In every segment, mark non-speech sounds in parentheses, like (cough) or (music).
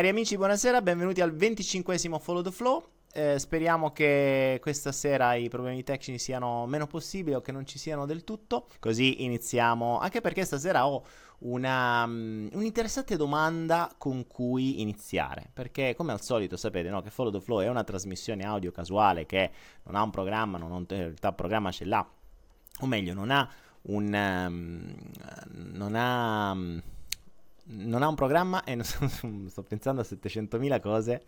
Cari amici, buonasera, benvenuti al 25 Follow the Flow. Eh, speriamo che questa sera i problemi tecnici siano meno possibili o che non ci siano del tutto. Così iniziamo, anche perché stasera ho una, um, un'interessante domanda con cui iniziare. Perché, come al solito, sapete no, che Follow the Flow è una trasmissione audio casuale che non ha un programma, non ha, in realtà programma ce l'ha, o meglio, non ha un... Um, non ha... Um, non ha un programma e (laughs) sto pensando a 700.000 cose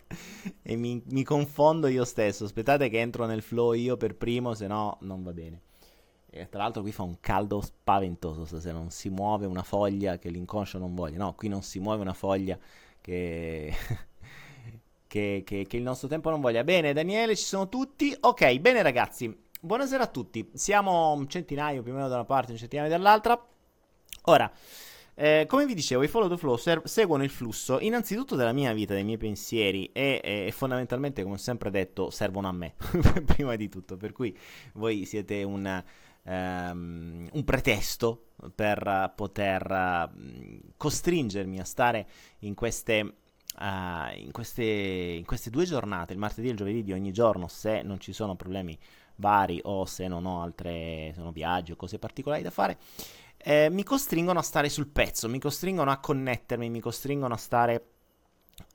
e mi, mi, confondo io stesso. Aspettate che entro nel flow io per primo, se no non va bene. E tra l'altro qui fa un caldo spaventoso, se non si muove una foglia che l'inconscio non voglia. No, qui non si muove una foglia che... (laughs) che, che, che il nostro tempo non voglia. Bene, Daniele, ci sono tutti. Ok, bene ragazzi, buonasera a tutti. Siamo un centinaio più o meno da una parte, un centinaio dall'altra. Ora... Eh, come vi dicevo, i follow the flow ser- seguono il flusso innanzitutto della mia vita, dei miei pensieri e, e, fondamentalmente, come ho sempre detto, servono a me, (laughs) prima di tutto. Per cui voi siete un, um, un pretesto per poter uh, costringermi a stare in queste Uh, in, queste, in, queste, due giornate, il martedì e il giovedì di ogni giorno, se non ci sono problemi vari o se non ho non viaggi o cose particolari da fare, eh, mi costringono a stare sul pezzo, mi costringono a connettermi, mi costringono a stare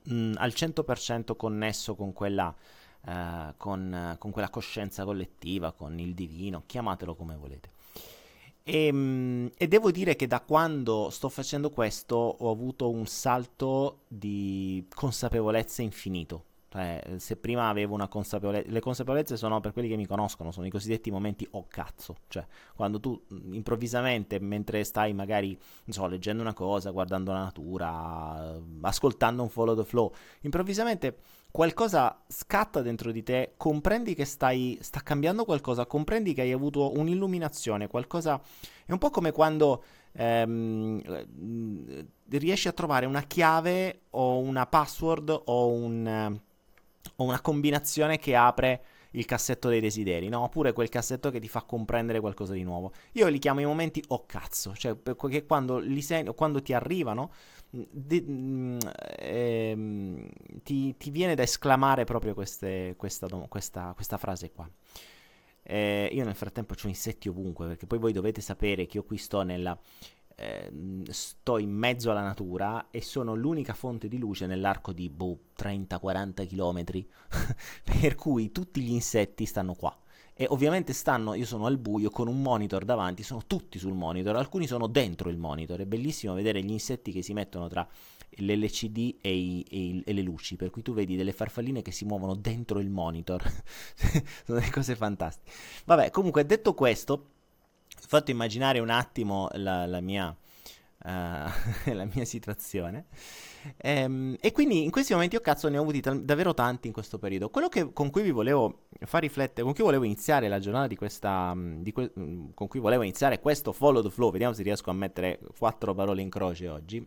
mh, mm, al 100% connesso con quella, eh, con, con quella coscienza collettiva, con il divino, chiamatelo come volete. E, mh, e, devo dire che da quando sto facendo questo ho avuto un salto di consapevolezza infinito. Cioè, se prima avevo una consapevolezza, le consapevolezze sono per quelli che mi conoscono, sono i cosiddetti momenti oh cazzo, cioè quando tu improvvisamente, mentre stai magari, non so, leggendo una cosa, guardando la natura, ascoltando un follow the flow, improvvisamente qualcosa scatta dentro di te, comprendi che stai, sta cambiando qualcosa, comprendi che hai avuto un'illuminazione, qualcosa, è un po' come quando ehm, riesci a trovare una chiave o una password o un o una combinazione che apre il cassetto dei desideri, no? Oppure quel cassetto che ti fa comprendere qualcosa di nuovo. Io li chiamo i momenti oh cazzo, cioè perché quando, sen- quando ti arrivano di, ehm, ti, ti, viene da esclamare proprio queste, questa, questa, questa, frase qua. Eh, io nel frattempo ho insetti ovunque, perché poi voi dovete sapere che io qui sto nella eh, sto in mezzo alla natura e sono l'unica fonte di luce nell'arco di boh, 30-40 km, (laughs) per cui tutti gli insetti stanno qua. E ovviamente stanno, io sono al buio con un monitor davanti, sono tutti sul monitor, alcuni sono dentro il monitor, è bellissimo vedere gli insetti che si mettono tra l'LCD e, i, e, i, e, le luci, per cui tu vedi delle farfalline che si muovono dentro il monitor, (laughs) sono delle cose fantastiche. Vabbè, comunque detto questo, fatto immaginare un attimo la, la, mia, uh, (laughs) la mia, situazione. Ehm, e quindi in questi momenti io cazzo ne ho avuti t- davvero tanti in questo periodo. Quello che, con cui vi volevo far riflettere, con cui volevo iniziare la giornata di questa, di que- con cui volevo iniziare questo follow the flow, vediamo se riesco a mettere quattro parole in croce oggi,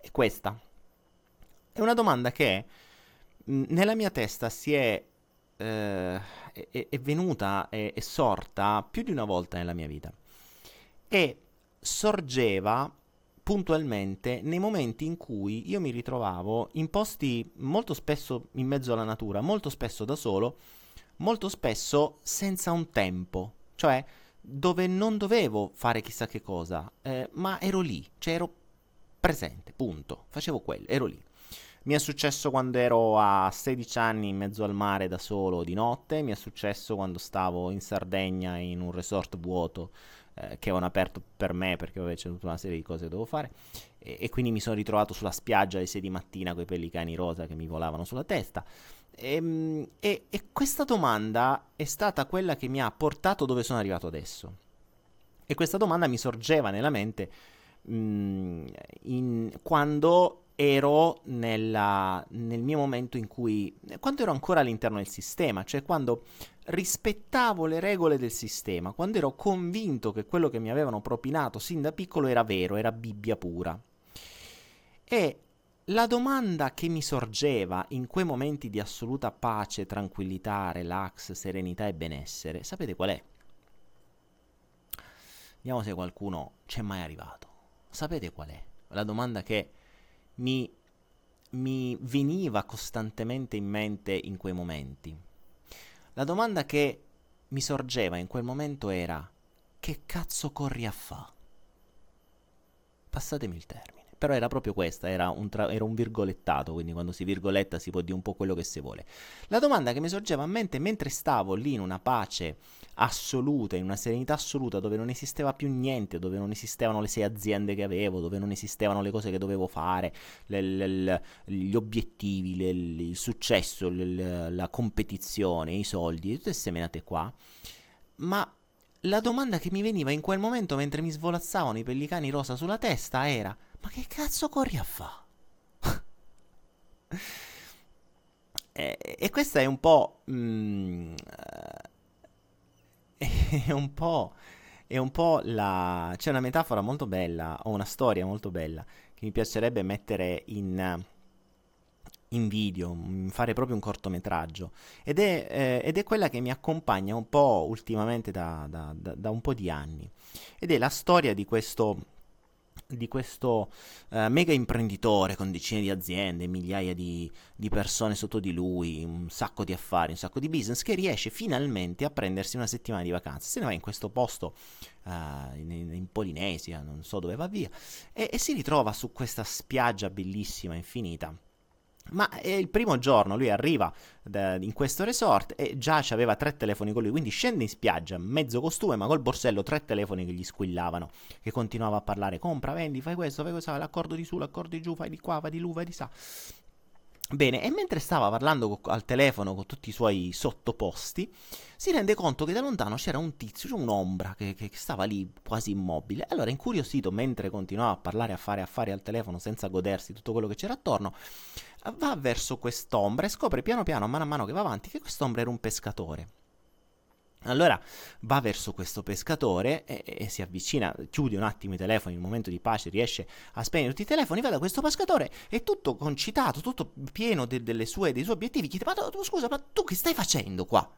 è questa. È una domanda che mh, nella mia testa si è eh, è, è, venuta, è, è sorta più di una volta nella mia vita e sorgeva puntualmente nei momenti in cui io mi ritrovavo in posti molto spesso in mezzo alla natura, molto spesso da solo, molto spesso senza un tempo, cioè dove non dovevo fare chissà che cosa, eh, ma ero lì, cioè ero presente, punto, facevo quello, ero lì. Mi è successo quando ero a 16 anni in mezzo al mare da solo di notte, mi è successo quando stavo in Sardegna in un resort vuoto eh, che avevano aperto per me perché avevo tutta una serie di cose che dovevo fare e, e, quindi mi sono ritrovato sulla spiaggia alle 6 di mattina con i pellicani rosa che mi volavano sulla testa. E, ehm, e, e questa domanda è stata quella che mi ha portato dove sono arrivato adesso. E questa domanda mi sorgeva nella mente mh, mm, in, quando ero nella, nel mio momento in cui, quando ero ancora all'interno del sistema, cioè quando rispettavo le regole del sistema, quando ero convinto che quello che mi avevano propinato sin da piccolo era vero, era Bibbia pura. E la domanda che mi sorgeva in quei momenti di assoluta pace, tranquillità, relax, serenità e benessere, sapete qual è? Vediamo se qualcuno c'è mai arrivato. Sapete qual è? La domanda che mi mi veniva costantemente in mente in quei momenti? La domanda che mi sorgeva in quel momento era che cazzo corri a fa? Passatemi il termine. Però era proprio questa, era un, tra- era un, virgolettato, quindi quando si virgoletta si può dire un po' quello che si vuole. La domanda che mi sorgeva a mente mentre stavo lì in una pace assoluta, in una serenità assoluta, dove non esisteva più niente, dove non esistevano le sei aziende che avevo, dove non esistevano le cose che dovevo fare, le, le, le, gli obiettivi, il successo, la competizione, i soldi, tutte queste menate qua. Ma la domanda che mi veniva in quel momento mentre mi svolazzavano i pellicani rosa sulla testa era ma che cazzo corri a fa? (laughs) e, e, questa è un po'... Mm, (laughs) è un po'... È un po' la... C'è una metafora molto bella, o una storia molto bella, che mi piacerebbe mettere in in video, fare proprio un cortometraggio. Ed è, eh, ed è, quella che mi accompagna un po' ultimamente da, da, da, da, un po' di anni. Ed è la storia di questo di questo uh, mega imprenditore con decine di aziende, migliaia di, di, persone sotto di lui, un sacco di affari, un sacco di business, che riesce finalmente a prendersi una settimana di vacanza. Se ne va in questo posto uh, in, in, Polinesia, non so dove va via, e, e si ritrova su questa spiaggia bellissima, infinita ma è il primo giorno lui arriva da, in questo resort e già aveva tre telefoni con lui, quindi scende in spiaggia, mezzo costume, ma col borsello, tre telefoni che gli squillavano, che continuava a parlare, compra, vendi, fai questo, fai questo, l'accordo di su, l'accordo di giù, fai di qua, fai di là, fai di sa. Bene, e mentre stava parlando co- al telefono con tutti i suoi sottoposti, si rende conto che da lontano c'era un tizio, c'era un'ombra che, che, stava lì quasi immobile. Allora, incuriosito, mentre continuava a parlare, a fare affari al telefono senza godersi tutto quello che c'era attorno, va verso quest'ombra e scopre piano piano, mano a mano che va avanti, che quest'ombra era un pescatore. Allora va verso questo pescatore e, e, si avvicina, chiude un attimo i telefoni, in un momento di pace riesce a spegnere tutti i telefoni, va da questo pescatore e tutto concitato, tutto pieno de, sue, dei suoi obiettivi, chiede ma tu, scusa, ma tu che stai facendo qua?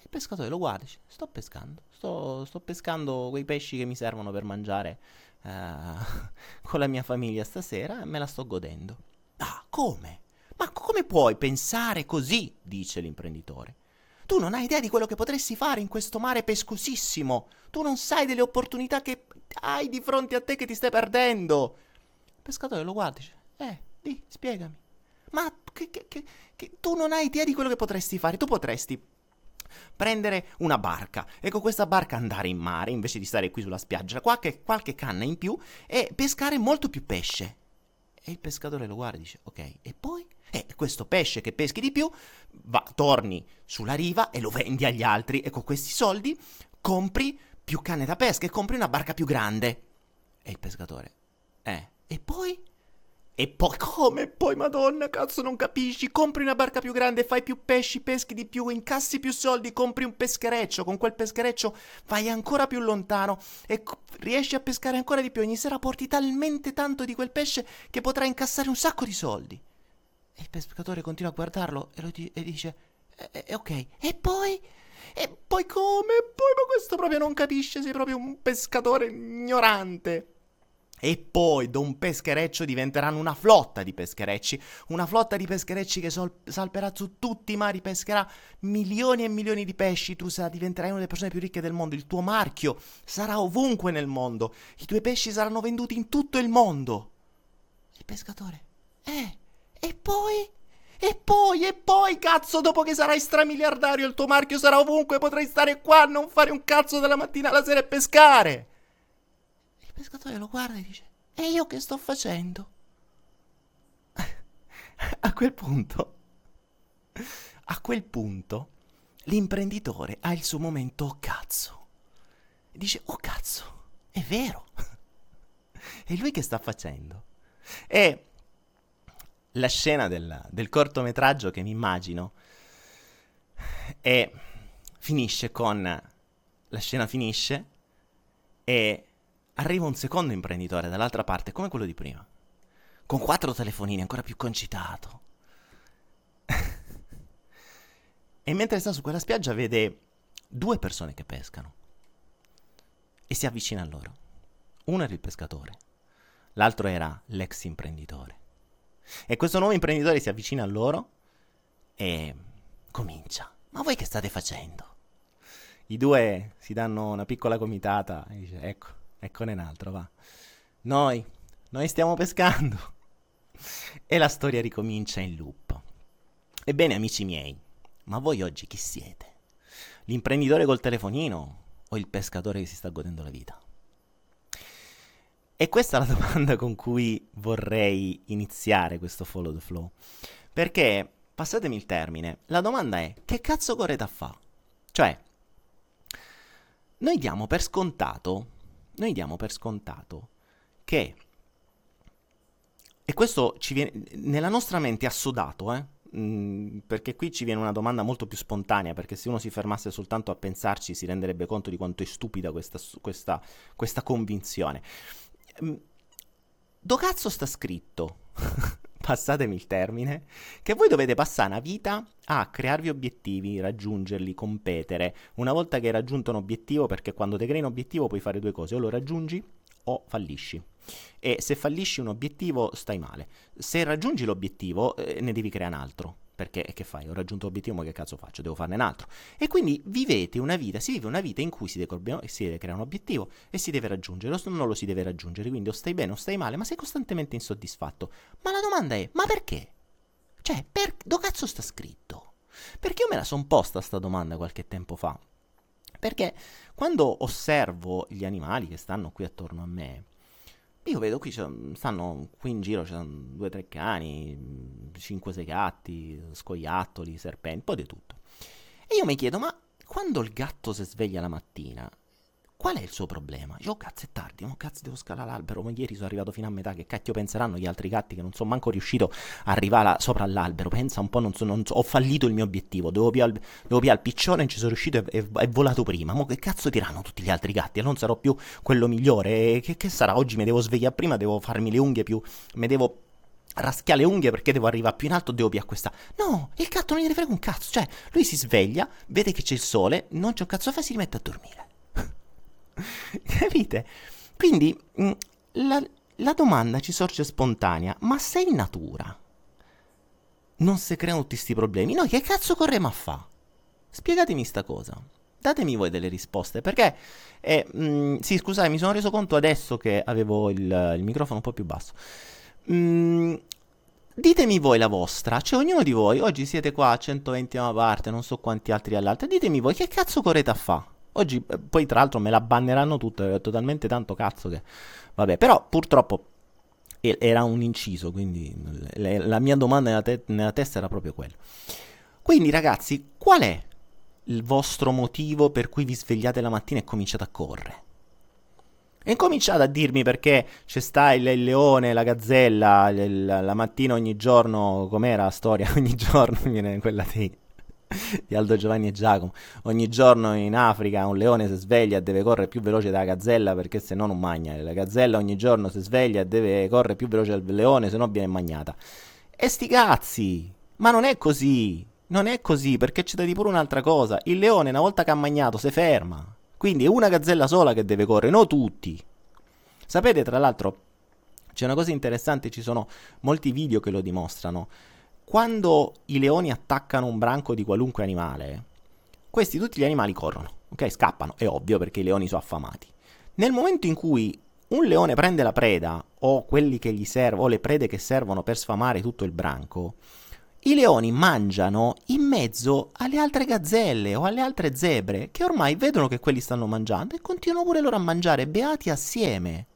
Il pescatore lo guarda e dice sto pescando, sto, sto, pescando quei pesci che mi servono per mangiare uh, (laughs) con la mia famiglia stasera e me la sto godendo. Ah, come? Ma come puoi pensare così? dice l'imprenditore. Tu non hai idea di quello che potresti fare in questo mare pescosissimo. Tu non sai delle opportunità che hai di fronte a te che ti stai perdendo. Il pescatore lo guarda e dice, eh, di, spiegami. Ma che, che, che, che tu non hai idea di quello che potresti fare. Tu potresti prendere una barca e con questa barca andare in mare invece di stare qui sulla spiaggia, qualche, qualche canna in più e pescare molto più pesce. E il pescatore lo guarda e dice, ok, e poi? E questo pesce che peschi di più, va, torni sulla riva e lo vendi agli altri e con questi soldi compri più canne da pesca e compri una barca più grande. E il pescatore, eh, e poi? E poi come? Poi madonna, cazzo, non capisci? Compri una barca più grande, fai più pesci, peschi di più, incassi più soldi, compri un peschereccio, con quel peschereccio vai ancora più lontano e riesci a pescare ancora di più. Ogni sera porti talmente tanto di quel pesce che potrai incassare un sacco di soldi. E il pescatore continua a guardarlo e, di- e dice: eh, eh, Ok, e poi? E poi come? Poi, ma questo proprio non capisce, sei proprio un pescatore ignorante. E poi da un peschereccio diventeranno una flotta di pescherecci, una flotta di pescherecci che sol- salperà su tutti i mari, pescherà milioni e milioni di pesci, tu sa, diventerai una delle persone più ricche del mondo, il tuo marchio sarà ovunque nel mondo, i tuoi pesci saranno venduti in tutto il mondo. Il pescatore, eh, e poi? E poi, e poi, cazzo, dopo che sarai stramiliardario, il tuo marchio sarà ovunque, potrai stare qua, non fare un cazzo dalla mattina alla sera e pescare. Il pescatore lo guarda e dice, e io che sto facendo? (laughs) a quel punto, a quel punto, l'imprenditore ha il suo momento oh cazzo. Dice, oh cazzo, è vero. (laughs) e lui che sta facendo? E la scena del, del cortometraggio che mi immagino e finisce con la scena finisce e arriva un secondo imprenditore dall'altra parte come quello di prima con quattro telefonini ancora più concitato. (laughs) E mentre sta su quella spiaggia vede due persone che pescano e si avvicina a loro. Uno era il pescatore l'altro era l'ex imprenditore E questo nuovo imprenditore si avvicina a loro e comincia. Ma voi che state facendo? I due si danno una piccola comitata e dice, ecco, eccone un altro, va. Noi, noi stiamo pescando. E la storia ricomincia in loop. Ebbene, amici miei, ma voi oggi chi siete? L'imprenditore col telefonino o il pescatore che si sta godendo la vita? E questa è la domanda con cui vorrei iniziare questo follow the flow. Perché, passatemi il termine, la domanda è che cazzo correte a fa? Cioè, noi diamo per scontato, noi diamo per scontato che, e questo ci viene, nella nostra mente è assodato, eh? Mm, perché qui ci viene una domanda molto più spontanea, perché se uno si fermasse soltanto a pensarci si renderebbe conto di quanto è stupida questa, questa, questa convinzione. Mm, do cazzo sta scritto? (laughs) passatemi il termine, che voi dovete passare una vita a crearvi obiettivi, raggiungerli, competere. Una volta che hai raggiunto un obiettivo, perché quando ti crei un obiettivo puoi fare due cose, o lo raggiungi o fallisci. E se fallisci un obiettivo stai male. Se raggiungi l'obiettivo eh, ne devi creare un altro. Perché che fai? Ho raggiunto l'obiettivo, ma che cazzo faccio? Devo farne un altro. E quindi vivete una vita, si vive una vita in cui si deve, si deve creare un obiettivo e si deve raggiungere, o non lo si deve raggiungere. Quindi o stai bene o stai male, ma sei costantemente insoddisfatto. Ma la domanda è, ma perché? Cioè, per, dove cazzo sta scritto? Perché io me la son posta sta domanda qualche tempo fa. Perché quando osservo gli animali che stanno qui attorno a me, io vedo qui, stanno qui in giro, ci sono due o tre cani, cinque sei gatti, scoiattoli, serpenti, un po' di tutto. E io mi chiedo, ma quando il gatto si sveglia la mattina, Qual è il suo problema? Io, oh, cazzo, è tardi, oh, cazzo, devo scalare l'albero. Ma ieri sono arrivato fino a metà. Che cacchio penseranno gli altri gatti che non sono manco riuscito a arrivare sopra l'albero? Pensa un po', non so, non so, ho fallito il mio obiettivo. Devo piare il piccione e ci sono riuscito e è volato prima. Ma che cazzo diranno tutti gli altri gatti? Non sarò più quello migliore. E che, che sarà? Oggi mi devo svegliare prima, devo farmi le unghie più. Mi devo raschiare le unghie perché devo arrivare più in alto, devo più acquistare. No, il gatto non gliene frega un cazzo. Cioè, lui si sveglia, vede che c'è il sole, non c'è un cazzo da fare, si rimette a dormire. (laughs) Capite? Quindi mm, la, la domanda ci sorge spontanea, ma se in natura non si creano tutti questi problemi, noi che cazzo corremo a fa? Spiegatemi sta cosa. Datemi voi delle risposte, perché... Eh, mh, mm, sì, scusate, mi sono reso conto adesso che avevo il, il microfono un po' più basso. Mm, ditemi voi la vostra, cioè ognuno di voi, oggi siete qua a 120 a una parte, non so quanti altri all'altra, ditemi voi che cazzo correte a fa? Oggi, eh, poi tra l'altro me la banneranno tutte, ho totalmente tanto cazzo che... Vabbè, però purtroppo era un inciso, quindi la mia domanda nella, te- nella testa era proprio quella. Quindi ragazzi, qual è il vostro motivo per cui vi svegliate la mattina e cominciate a correre? E cominciate a dirmi perché c'è sta il, il leone, la gazzella, il, la mattina ogni giorno, com'era la storia? (laughs) Ogni giorno viene quella di di Aldo Giovanni e Giacomo. Ogni giorno in Africa un leone si sveglia e deve correre più veloce della gazzella perché se no non magna. La gazzella ogni giorno si sveglia e deve correre più veloce del leone se no viene magnata. E sti cazzi! Ma non è così! Non è così perché c'è da dire pure un'altra cosa. Il leone una volta che ha magnato si ferma. Quindi è una gazzella sola che deve correre, non tutti. Sapete tra l'altro c'è una cosa interessante, ci sono molti video che lo dimostrano quando i leoni attaccano un branco di qualunque animale, questi tutti gli animali corrono, ok? Scappano, è ovvio perché i leoni sono affamati. Nel momento in cui un leone prende la preda o quelli che gli servono, o le prede che servono per sfamare tutto il branco, i leoni mangiano in mezzo alle altre gazzelle o alle altre zebre che ormai vedono che quelli stanno mangiando e continuano pure loro a mangiare beati assieme.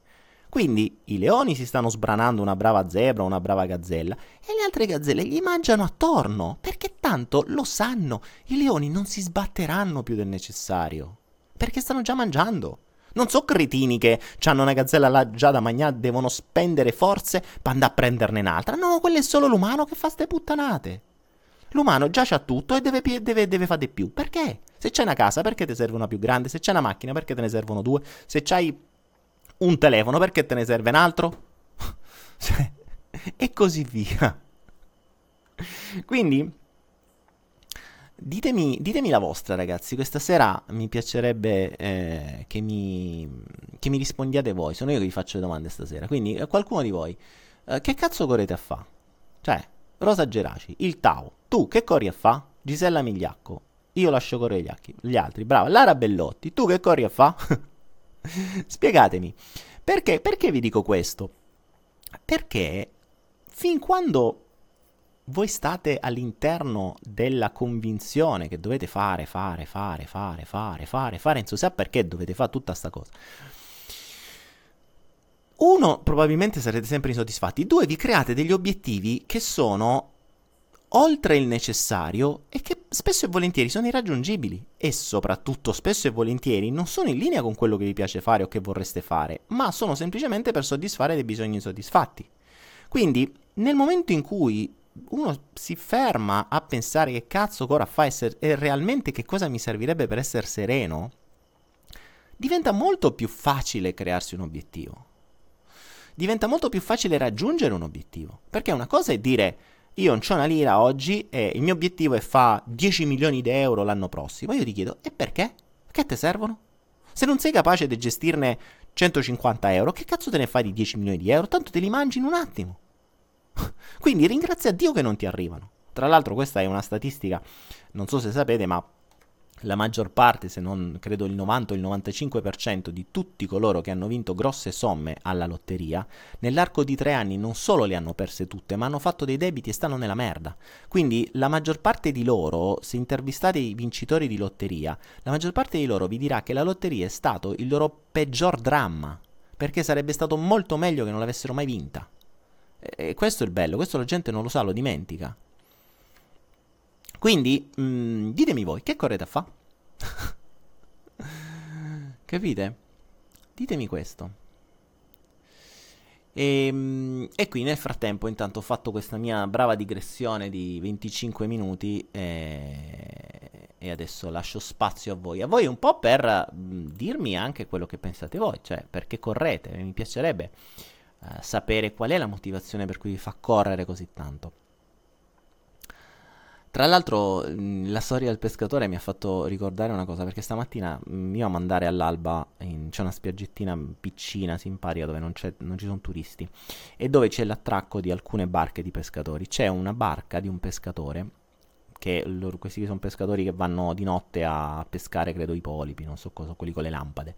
Quindi i leoni si stanno sbranando una brava zebra, una brava gazzella, e le altre gazzelle gli mangiano attorno, perché tanto lo sanno, i leoni non si sbatteranno più del necessario, perché stanno già mangiando. Non so cretini che hanno una gazzella là già da mangiare, devono spendere forze per andare a prenderne un'altra. No, quello è solo l'umano che fa ste puttanate. L'umano già c'ha tutto e deve, deve, deve fare di più. Perché? Se c'è una casa, perché ti serve una più grande? Se c'è una macchina, perché te ne servono due? Se c'hai un telefono, perché te ne serve un altro? (laughs) Cioè, e così via. Quindi, ditemi, ditemi, la vostra, ragazzi. Questa sera mi piacerebbe eh, che, mi, che, mi, rispondiate voi. Sono io che vi faccio le domande stasera. Quindi, eh, qualcuno di voi, eh, che cazzo correte a fare? Cioè, Rosa Geraci, il Tau. Tu che corri a fa? Gisella Migliacco. Io lascio correre gli, gli altri. Brava. Lara Bellotti, tu che corri a fa? (laughs) (laughs) Spiegatemi. Perché, perché vi dico questo? Perché fin quando voi state all'interno della convinzione che dovete fare, fare, fare, fare, fare, fare, fare, non so sa perché dovete fare tutta sta cosa. Uno, probabilmente sarete sempre insoddisfatti. Due, vi create degli obiettivi che sono oltre il necessario e che spesso e volentieri sono irraggiungibili e soprattutto spesso e volentieri non sono in linea con quello che vi piace fare o che vorreste fare, ma sono semplicemente per soddisfare dei bisogni insoddisfatti. Quindi, nel momento in cui uno si ferma a pensare che cazzo ora fa essere, e realmente che cosa mi servirebbe per essere sereno, diventa molto più facile crearsi un obiettivo. Diventa molto più facile raggiungere un obiettivo. Perché una cosa è dire io non ho una lira oggi e il mio obiettivo è fare 10 milioni di euro l'anno prossimo. Io ti chiedo, e perché? Che te servono? Se non sei capace di gestirne 150 euro, che cazzo te ne fai di 10 milioni di euro? Tanto te li mangi in un attimo. (laughs) Quindi ringrazia Dio che non ti arrivano. Tra l'altro questa è una statistica, non so se sapete, ma la maggior parte, se non credo il 90 o il 95% di tutti coloro che hanno vinto grosse somme alla lotteria, nell'arco di tre anni non solo le hanno perse tutte, ma hanno fatto dei debiti e stanno nella merda. Quindi la maggior parte di loro, se intervistate i vincitori di lotteria, la maggior parte di loro vi dirà che la lotteria è stato il loro peggior dramma, perché sarebbe stato molto meglio che non l'avessero mai vinta. E questo è il bello, questo la gente non lo sa, lo dimentica. Quindi, mh, mm, ditemi voi, che correte a fa? (laughs) Capite? Ditemi questo. E, ehm, e, qui nel frattempo intanto ho fatto questa mia brava digressione di 25 minuti e, e adesso lascio spazio a voi. A voi un po' per mm, dirmi anche quello che pensate voi, cioè perché correte, mi piacerebbe uh, sapere qual è la motivazione per cui vi fa correre così tanto. Tra l'altro la storia del pescatore mi ha fatto ricordare una cosa, perché stamattina io amo andare all'alba, in, c'è una spiaggettina piccina, simpatica, dove non, non, ci sono turisti, e dove c'è l'attracco di alcune barche di pescatori. C'è una barca di un pescatore, che loro, questi sono pescatori che vanno di notte a pescare, credo, i polipi, non so cosa, quelli con le lampade.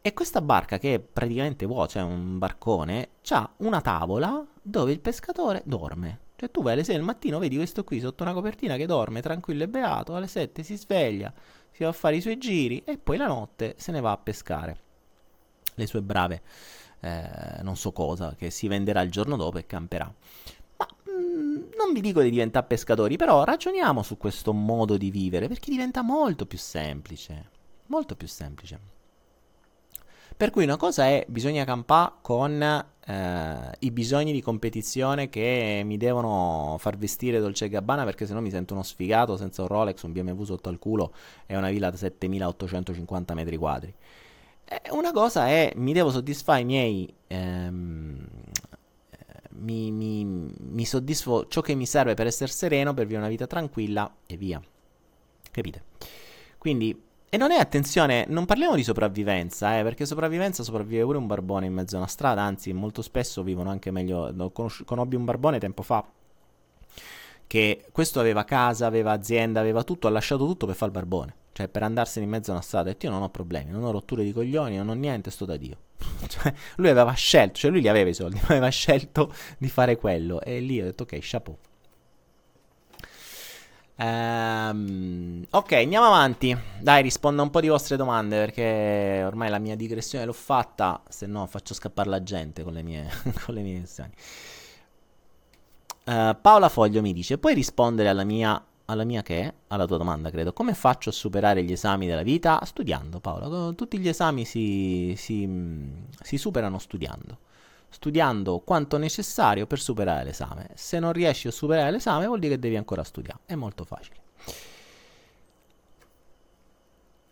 E questa barca, che è praticamente vuota, cioè un barcone, ha una tavola dove il pescatore dorme cioè tu vai alle 6 del mattino, vedi questo qui sotto una copertina che dorme tranquillo e beato, alle 7 si sveglia, si va a fare i suoi giri e poi la notte se ne va a pescare. Le sue brave, eh, non so cosa, che si venderà il giorno dopo e camperà. Ma mh, mm, non vi dico di diventare pescatori, però ragioniamo su questo modo di vivere perché diventa molto più semplice. Molto più semplice. Per cui una cosa è bisogna campare con eh, i bisogni di competizione che mi devono far vestire Dolce Gabbana perché sennò mi sento uno sfigato senza un Rolex, un BMW sotto al culo e una villa da 7850 metri quadri. E una cosa è mi devo soddisfare i miei... Ehm, mi, mi, mi soddisfo ciò che mi serve per essere sereno, per vivere una vita tranquilla e via. Capite? Quindi e non è, attenzione, non parliamo di sopravvivenza, eh, perché sopravvivenza sopravvive pure un barbone in mezzo a una strada, anzi molto spesso vivono anche meglio. Conosci- conobbi un barbone tempo fa che questo aveva casa, aveva azienda, aveva tutto, ha lasciato tutto per fare il barbone. Cioè per andarsene in mezzo a una strada e io non ho problemi, non ho rotture di coglioni, non ho niente, sto da Dio. (laughs) cioè, lui aveva scelto, cioè lui li aveva i soldi, (laughs) ma aveva scelto di fare quello e lì ho detto ok, chapeau. Um, ok, andiamo avanti. Dai, rispondo a un po' di vostre domande perché ormai la mia digressione l'ho fatta, se no faccio scappare la gente con le mie, (laughs) con le mie questioni. Uh, Paola Foglio mi dice: Puoi rispondere alla mia, alla mia che? Alla tua domanda, credo. Come faccio a superare gli esami della vita? Studiando, Paola. Tutti gli esami si, si, si superano studiando studiando quanto necessario per superare l'esame. Se non riesci a superare l'esame vuol dire che devi ancora studiare. È molto facile.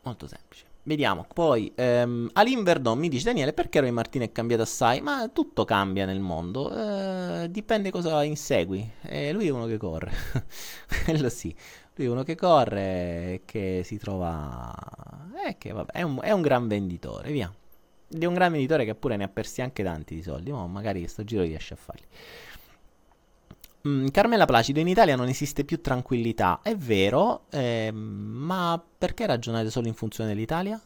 Molto semplice. Vediamo, poi um, Alin Verdon mi dice Daniele perché Roy Martin è cambiato assai? Ma tutto cambia nel mondo, uh, dipende cosa insegui. E lui è uno che corre, (laughs) quello sì, lui è uno che corre, che si trova... Eh, che vabbè, è un, è un gran venditore, via di un grande editore che pure ne ha persi anche tanti di soldi, ma magari questo giro riesce a farli. Mm, Carmela Placido, in Italia non esiste più tranquillità. È vero, eh, ma perché ragionate solo in funzione dell'Italia?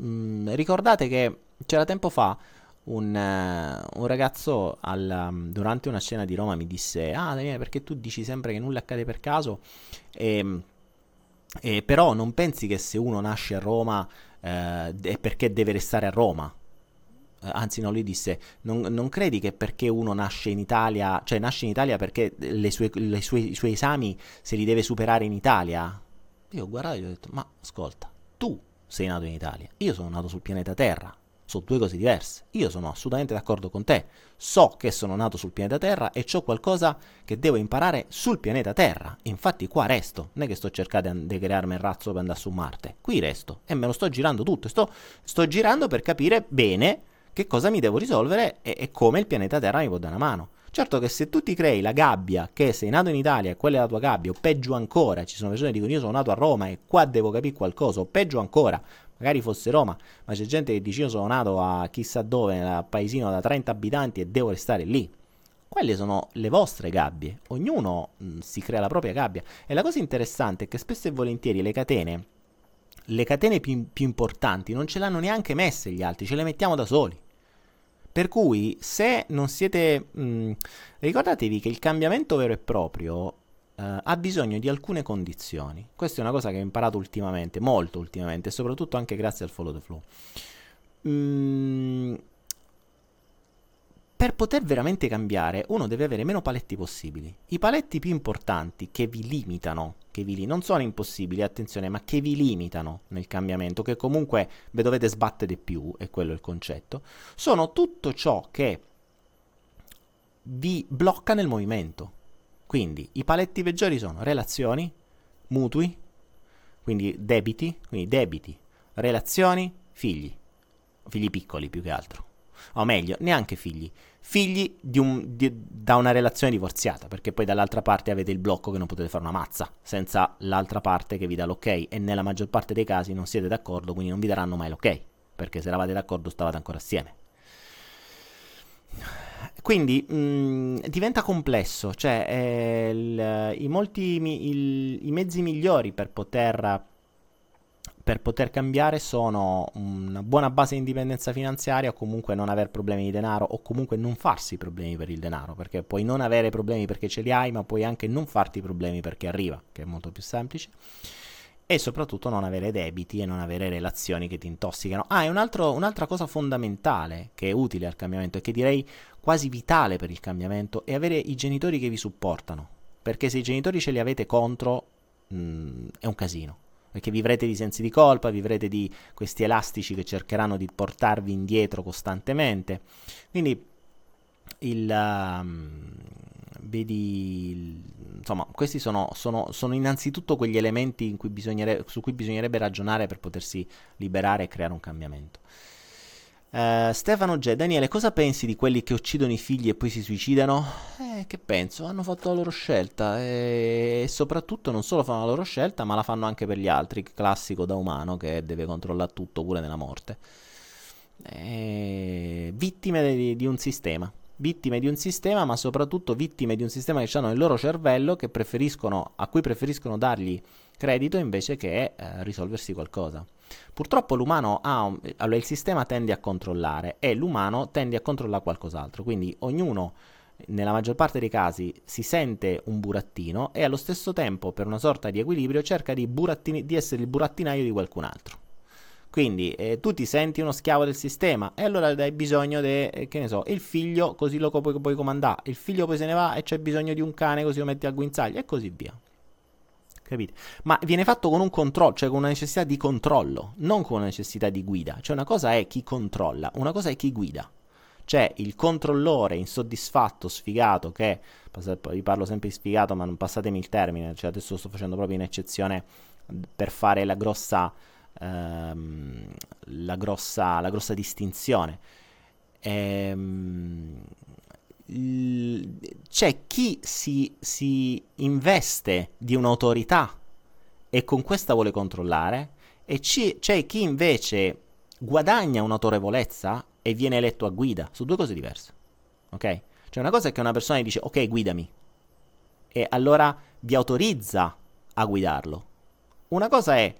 Mm, ricordate che c'era tempo fa un, uh, un ragazzo al, um, durante una scena di Roma mi disse: Ah, Daniele, perché tu dici sempre che nulla accade per caso? E, ehm, e però non pensi che se uno nasce a Roma eh, è perché deve restare a Roma? Eh, anzi no, lui disse, non, non, credi che perché uno nasce in Italia, cioè nasce in Italia perché sue, sue, i suoi esami se li deve superare in Italia? Io ho guardato e gli ho detto, ma ascolta, tu sei nato in Italia, io sono nato sul pianeta Terra, sono due cose diverse. Io sono assolutamente d'accordo con te. So che sono nato sul pianeta Terra e ho qualcosa che devo imparare sul pianeta Terra. Infatti qua resto. Non è che sto cercando di crearmi il razzo per andare su Marte. Qui resto e me lo sto girando tutto. Sto, sto girando per capire bene che cosa mi devo risolvere e, e come il pianeta Terra mi può dare una mano. Certo che se tu ti crei la gabbia che sei nato in Italia e quella è la tua gabbia, o peggio ancora, ci sono persone che dicono io sono nato a Roma e qua devo capire qualcosa, o peggio ancora, magari fosse Roma, ma c'è gente che dice io sono nato a chissà dove, nel paesino da 30 abitanti e devo restare lì. Quelle sono le vostre gabbie, ognuno mh, mm, si crea la propria gabbia. E la cosa interessante è che spesso e volentieri le catene, le catene più, più importanti non ce l'hanno neanche messe gli altri, ce le mettiamo da soli. Per cui se non siete... Mh, mm, ricordatevi che il cambiamento vero e proprio Uh, ha bisogno di alcune condizioni. Questa è una cosa che ho imparato ultimamente, molto ultimamente, e soprattutto anche grazie al follow the flow. Mm, per poter veramente cambiare, uno deve avere meno paletti possibili. I paletti più importanti che vi limitano, che vi li- non sono impossibili, attenzione, ma che vi limitano nel cambiamento, che comunque vi dovete sbattere più, è quello il concetto, sono tutto ciò che vi blocca nel movimento. Quindi i paletti peggiori sono relazioni, mutui, quindi debiti, quindi debiti, relazioni, figli, figli piccoli più che altro. O meglio, neanche figli, figli di un, di, da una relazione divorziata, perché poi dall'altra parte avete il blocco che non potete fare una mazza, senza l'altra parte che vi dà l'ok e nella maggior parte dei casi non siete d'accordo, quindi non vi daranno mai l'ok, perché se eravate d'accordo stavate ancora assieme. Quindi mh, mm, diventa complesso, cioè eh, il, i, molti, il, i mezzi migliori per poter, per poter cambiare sono una buona base di indipendenza finanziaria o comunque non avere problemi di denaro o comunque non farsi problemi per il denaro, perché puoi non avere problemi perché ce li hai, ma puoi anche non farti problemi perché arriva, che è molto più semplice e soprattutto non avere debiti e non avere relazioni che ti intossicano. Ah, e un altro, un'altra cosa fondamentale che è utile al cambiamento e che direi quasi vitale per il cambiamento è avere i genitori che vi supportano. Perché se i genitori ce li avete contro mh, mm, è un casino. Perché vivrete di sensi di colpa, vivrete di questi elastici che cercheranno di portarvi indietro costantemente. Quindi il, um, vedi, insomma, questi sono, sono, sono innanzitutto quegli elementi cui su cui bisognerebbe ragionare per potersi liberare e creare un cambiamento. Uh, Stefano G. Daniele, cosa pensi di quelli che uccidono i figli e poi si suicidano? Eh, che penso? Hanno fatto la loro scelta e soprattutto non solo fanno la loro scelta, ma la fanno anche per gli altri, classico da umano che deve controllare tutto pure nella morte. E... Vittime di, di un sistema vittime di un sistema, ma soprattutto vittime di un sistema che hanno nel loro cervello a cui preferiscono dargli credito invece che eh, risolversi qualcosa. Purtroppo l'umano ha un, allora il sistema tende a controllare e l'umano tende a controllare qualcos'altro, quindi ognuno nella maggior parte dei casi si sente un burattino e allo stesso tempo per una sorta di equilibrio cerca di, di essere il burattinaio di qualcun altro. Quindi eh, tu ti senti uno schiavo del sistema e allora hai bisogno di, eh, che ne so, il figlio così lo puoi, puoi comandare, il figlio poi se ne va e c'è bisogno di un cane così lo metti al guinzaglio e così via. Capite? Ma viene fatto con un controllo, cioè con una necessità di controllo, non con una necessità di guida. Cioè una cosa è chi controlla, una cosa è chi guida. C'è il controllore insoddisfatto, sfigato, che, vi parlo sempre di sfigato, ma non passatemi il termine, cioè adesso sto facendo proprio un'eccezione per fare la grossa ehm, la, grossa, la, grossa, distinzione. Ehm, c'è chi si, si investe di un'autorità e con questa vuole controllare, e c- c'è chi invece guadagna un'autorevolezza e viene eletto a guida. Sono due cose diverse. Ok? Cioè, una cosa è che una persona dice: Ok, guidami, e allora vi autorizza a guidarlo. Una cosa è,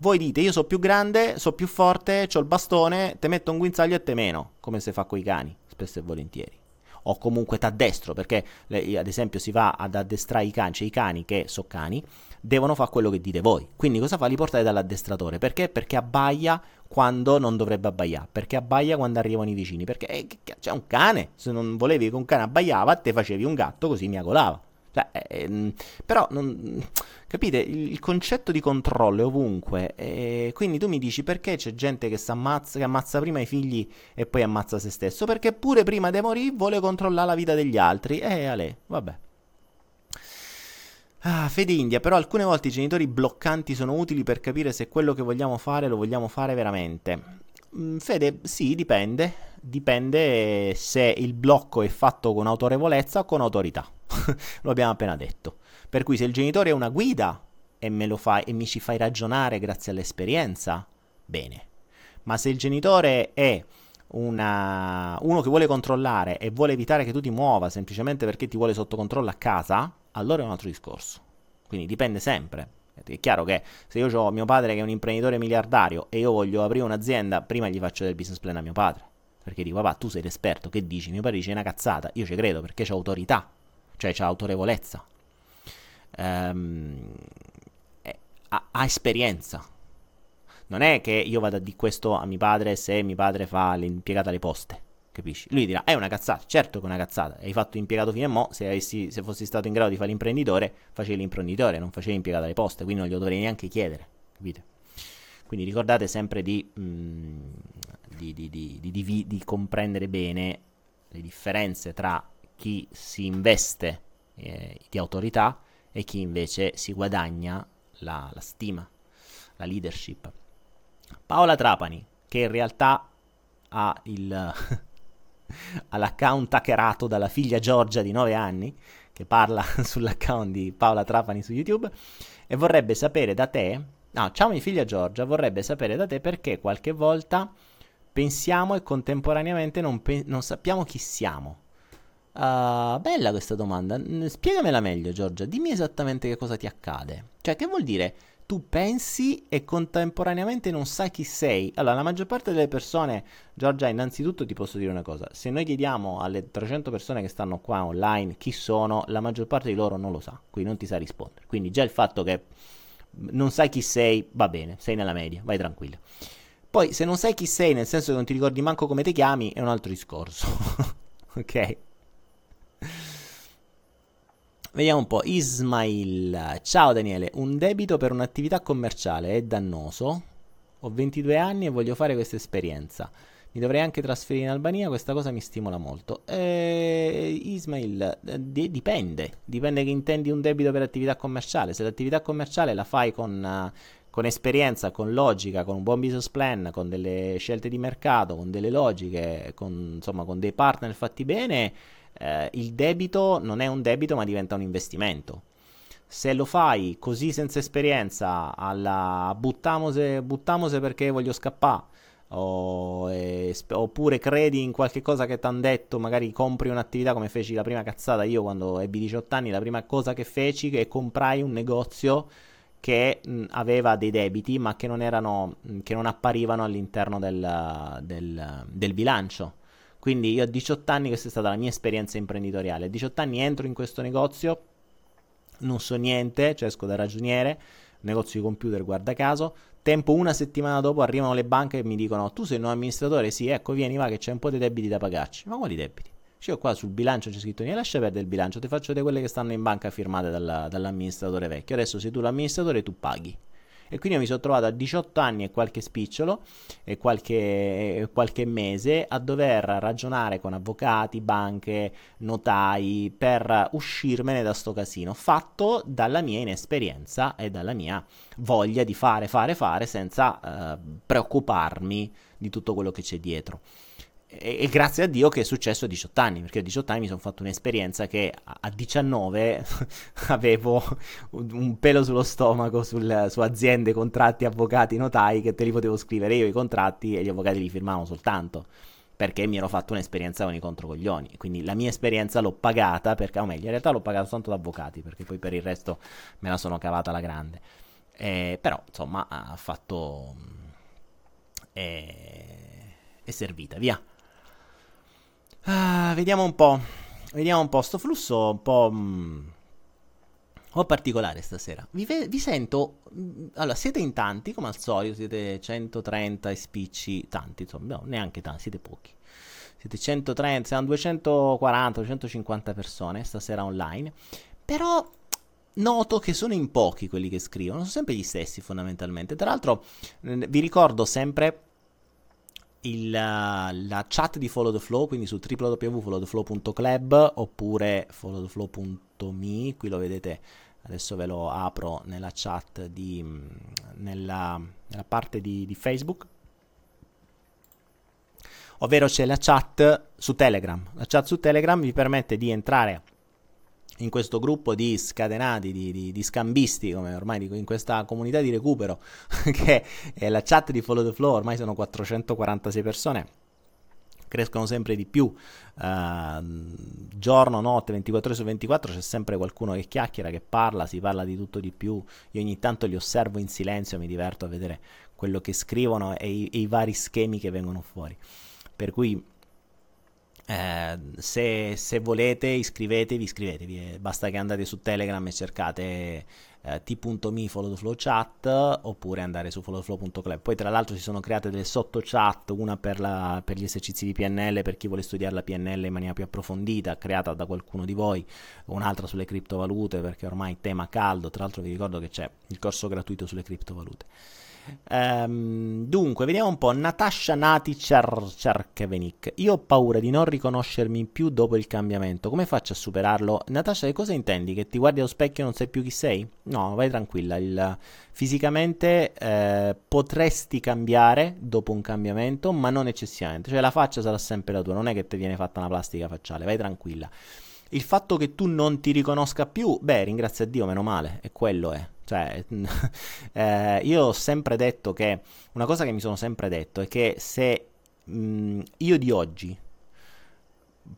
voi dite io sono più grande, sono più forte, ho il bastone, te metto un guinzaglio e te meno, come si fa con i cani, spesso e volentieri. O comunque t'addestro, perché ad esempio si va ad addestrare i cani, cioè i cani che sono cani, devono fare quello che dite voi. Quindi cosa fa? Li portate dall'addestratore. Perché? Perché abbaia quando non dovrebbe abbaiare. Perché abbaia quando arrivano i vicini. Perché eh, c'è un cane. Se non volevi che un cane abbaiava, te facevi un gatto così miagolava. Cioè, ehm, però, non, capite, il, concetto di controllo è ovunque. E quindi tu mi dici perché c'è gente che, che ammazza prima i figli e poi ammazza se stesso? Perché pure prima di morire vuole controllare la vita degli altri. Eh, Ale, vabbè. Ah, Fede India, però alcune volte i genitori bloccanti sono utili per capire se quello che vogliamo fare lo vogliamo fare veramente. Mm, Fede, sì, dipende. Dipende se il blocco è fatto con autorevolezza o con autorità. (laughs) lo abbiamo appena detto. Per cui se il genitore è una guida e fai e mi ci fai ragionare grazie all'esperienza, bene. Ma se il genitore è una... uno che vuole controllare e vuole evitare che tu ti muova semplicemente perché ti vuole sotto controllo a casa, allora è un altro discorso. Quindi dipende sempre. È chiaro che se io ho mio padre che è un imprenditore miliardario e io voglio aprire un'azienda, prima gli faccio del business plan a mio padre. Perché dico, papà, tu sei l'esperto, che dici? Mio padre dice una cazzata, io ci credo perché c'è autorità, cioè c'è autorevolezza, ehm, ha, ha esperienza. Non è che io vada dire questo a mio padre se mio padre fa l'impiegato alle poste Capisci? Lui dirà, è una cazzata, certo che è una cazzata, hai fatto impiegato fino a mo', se, avessi, se fossi stato in grado di fare l'imprenditore, facevi l'imprenditore, non facevi impiegato alle poste, quindi non glielo dovrei neanche chiedere, capite? Quindi ricordate sempre di, mm, di, di, di, comprendere bene le differenze tra chi si investe eh, di autorità e chi invece si guadagna la, la stima, la leadership. Paola Trapani, che in realtà ha il... (laughs) all'account hackerato dalla figlia Giorgia di 9 anni, che parla (laughs) sull'account di Paola Trapani su YouTube, e vorrebbe sapere da te, no, ciao mia figlia Giorgia, vorrebbe sapere da te perché qualche volta pensiamo e contemporaneamente non, pe- non sappiamo chi siamo. Uh, bella questa domanda, spiegamela meglio Giorgia, dimmi esattamente che cosa ti accade. Cioè, che vuol dire tu pensi e contemporaneamente non sai chi sei. Allora, la maggior parte delle persone, Giorgia, innanzitutto ti posso dire una cosa, se noi chiediamo alle 300 persone che stanno qua online chi sono, la maggior parte di loro non lo sa, quindi non ti sa rispondere. Quindi già il fatto che non sai chi sei, va bene, sei nella media, vai tranquillo. Poi, se non sai chi sei, nel senso che non ti ricordi manco come ti chiami, è un altro discorso. (laughs) ok? Vediamo un po'. Ismail. Ciao Daniele, un debito per un'attività commerciale è dannoso? Ho 22 anni e voglio fare questa esperienza. Mi dovrei anche trasferire in Albania, questa cosa mi stimola molto. Eh, Ismail, d- dipende. Dipende che intendi un debito per attività commerciale. Se l'attività commerciale la fai con, uh, con esperienza, con logica, con un buon business plan, con delle scelte di mercato, con delle logiche, con, insomma, con dei partner fatti bene eh, il debito non è un debito ma diventa un investimento. Se lo fai così senza esperienza, alla buttamose, buttamose perché voglio scappare, o, eh, oppure credi in qualche cosa che ti hanno detto, magari compri un'attività come feci la prima cazzata io quando ebbi 18 anni, la prima cosa che feci è comprai un negozio che mh, aveva dei debiti ma che non, erano, mh, che non apparivano all'interno del, del, del bilancio quindi io a 18 anni, questa è stata la mia esperienza imprenditoriale. A 18 anni entro in questo negozio, non so niente, cioè esco da ragioniere, negozio di computer guarda caso, tempo una settimana dopo arrivano le banche e mi dicono tu sei un amministratore, sì ecco vieni va che c'è un po' di debiti da pagarci, ma quali debiti? Cioè qua sul bilancio c'è scritto niente, lascia perdere il bilancio, ti faccio vedere quelle che stanno in banca firmate dalla, dall'amministratore vecchio, adesso sei tu l'amministratore tu paghi. E quindi io mi sono trovato a 18 anni e qualche spicciolo e qualche, qualche mese a dover ragionare con avvocati, banche, notai per uscirmene da sto casino, fatto dalla mia inesperienza e dalla mia voglia di fare, fare, fare senza eh, preoccuparmi di tutto quello che c'è dietro e, e, grazie a Dio che è successo a 18 anni, perché a 18 anni mi sono fatto un'esperienza che a 19 (laughs) avevo un pelo sullo stomaco sul, su aziende, contratti, avvocati, notai che te li potevo scrivere io i contratti e gli avvocati li firmavano soltanto. perché mi ero fatto un'esperienza con i controcoglioni. Quindi la mia esperienza l'ho pagata, perché, o meglio, in realtà l'ho pagata soltanto da avvocati, perché poi per il resto me la sono cavata alla grande. Eh, però, insomma, ha fatto... Eh, è servita, via. Ah, vediamo un po'. Vediamo un po'. Sto flusso un po'... Mh, un po' particolare stasera. Vi, ve- vi, sento. Allora, siete in tanti, come al solito, siete 130 e spicci, tanti, insomma, no, neanche tanti, siete pochi. Siete 130, siamo 240, 250 persone stasera online. Però noto che sono in pochi quelli che scrivono, sono sempre gli stessi fondamentalmente. Tra l'altro, vi ricordo sempre il, la chat di Follow the Flow, quindi su www.followtheflow.club oppure followtheflow.me, qui lo vedete, adesso ve lo apro nella chat di, nella, nella parte di, di Facebook ovvero c'è la chat su Telegram. La chat su Telegram vi permette di entrare in questo gruppo di scatenati, di, di, di, scambisti, come ormai in questa comunità di recupero, (laughs) che è la chat di Follow the Flow, ormai sono 446 persone, crescono sempre di più, uh, giorno, notte, 24 ore su 24 c'è sempre qualcuno che chiacchiera, che parla, si parla di tutto di più, io ogni tanto li osservo in silenzio, mi diverto a vedere quello che scrivono e i, e i vari schemi che vengono fuori. Per cui eh, se, se, volete iscrivetevi, iscrivetevi, eh, basta che andate su Telegram e cercate eh, t.me follow the flow chat oppure andare su followtheflow.club. Poi tra l'altro si sono create delle sotto chat, una per, la, per, gli esercizi di PNL per chi vuole studiare la PNL in maniera più approfondita, creata da qualcuno di voi, un'altra sulle criptovalute perché ormai tema caldo, tra l'altro vi ricordo che c'è il corso gratuito sulle criptovalute. Um, dunque, vediamo un po'. Natasha Nati Cerkevenik. Io ho paura di non riconoscermi più dopo il cambiamento. Come faccio a superarlo? Natasha, che cosa intendi? Che ti guardi allo specchio e non sai più chi sei? No, vai tranquilla. Il, fisicamente eh, potresti cambiare dopo un cambiamento, ma non eccessivamente. Cioè, la faccia sarà sempre la tua. Non è che ti viene fatta una plastica facciale. Vai tranquilla. Il fatto che tu non ti riconosca più, beh, ringrazia Dio, meno male. E quello è. Cioè, (laughs) eh, io ho sempre detto che una cosa che mi sono sempre detto è che se mh, io di oggi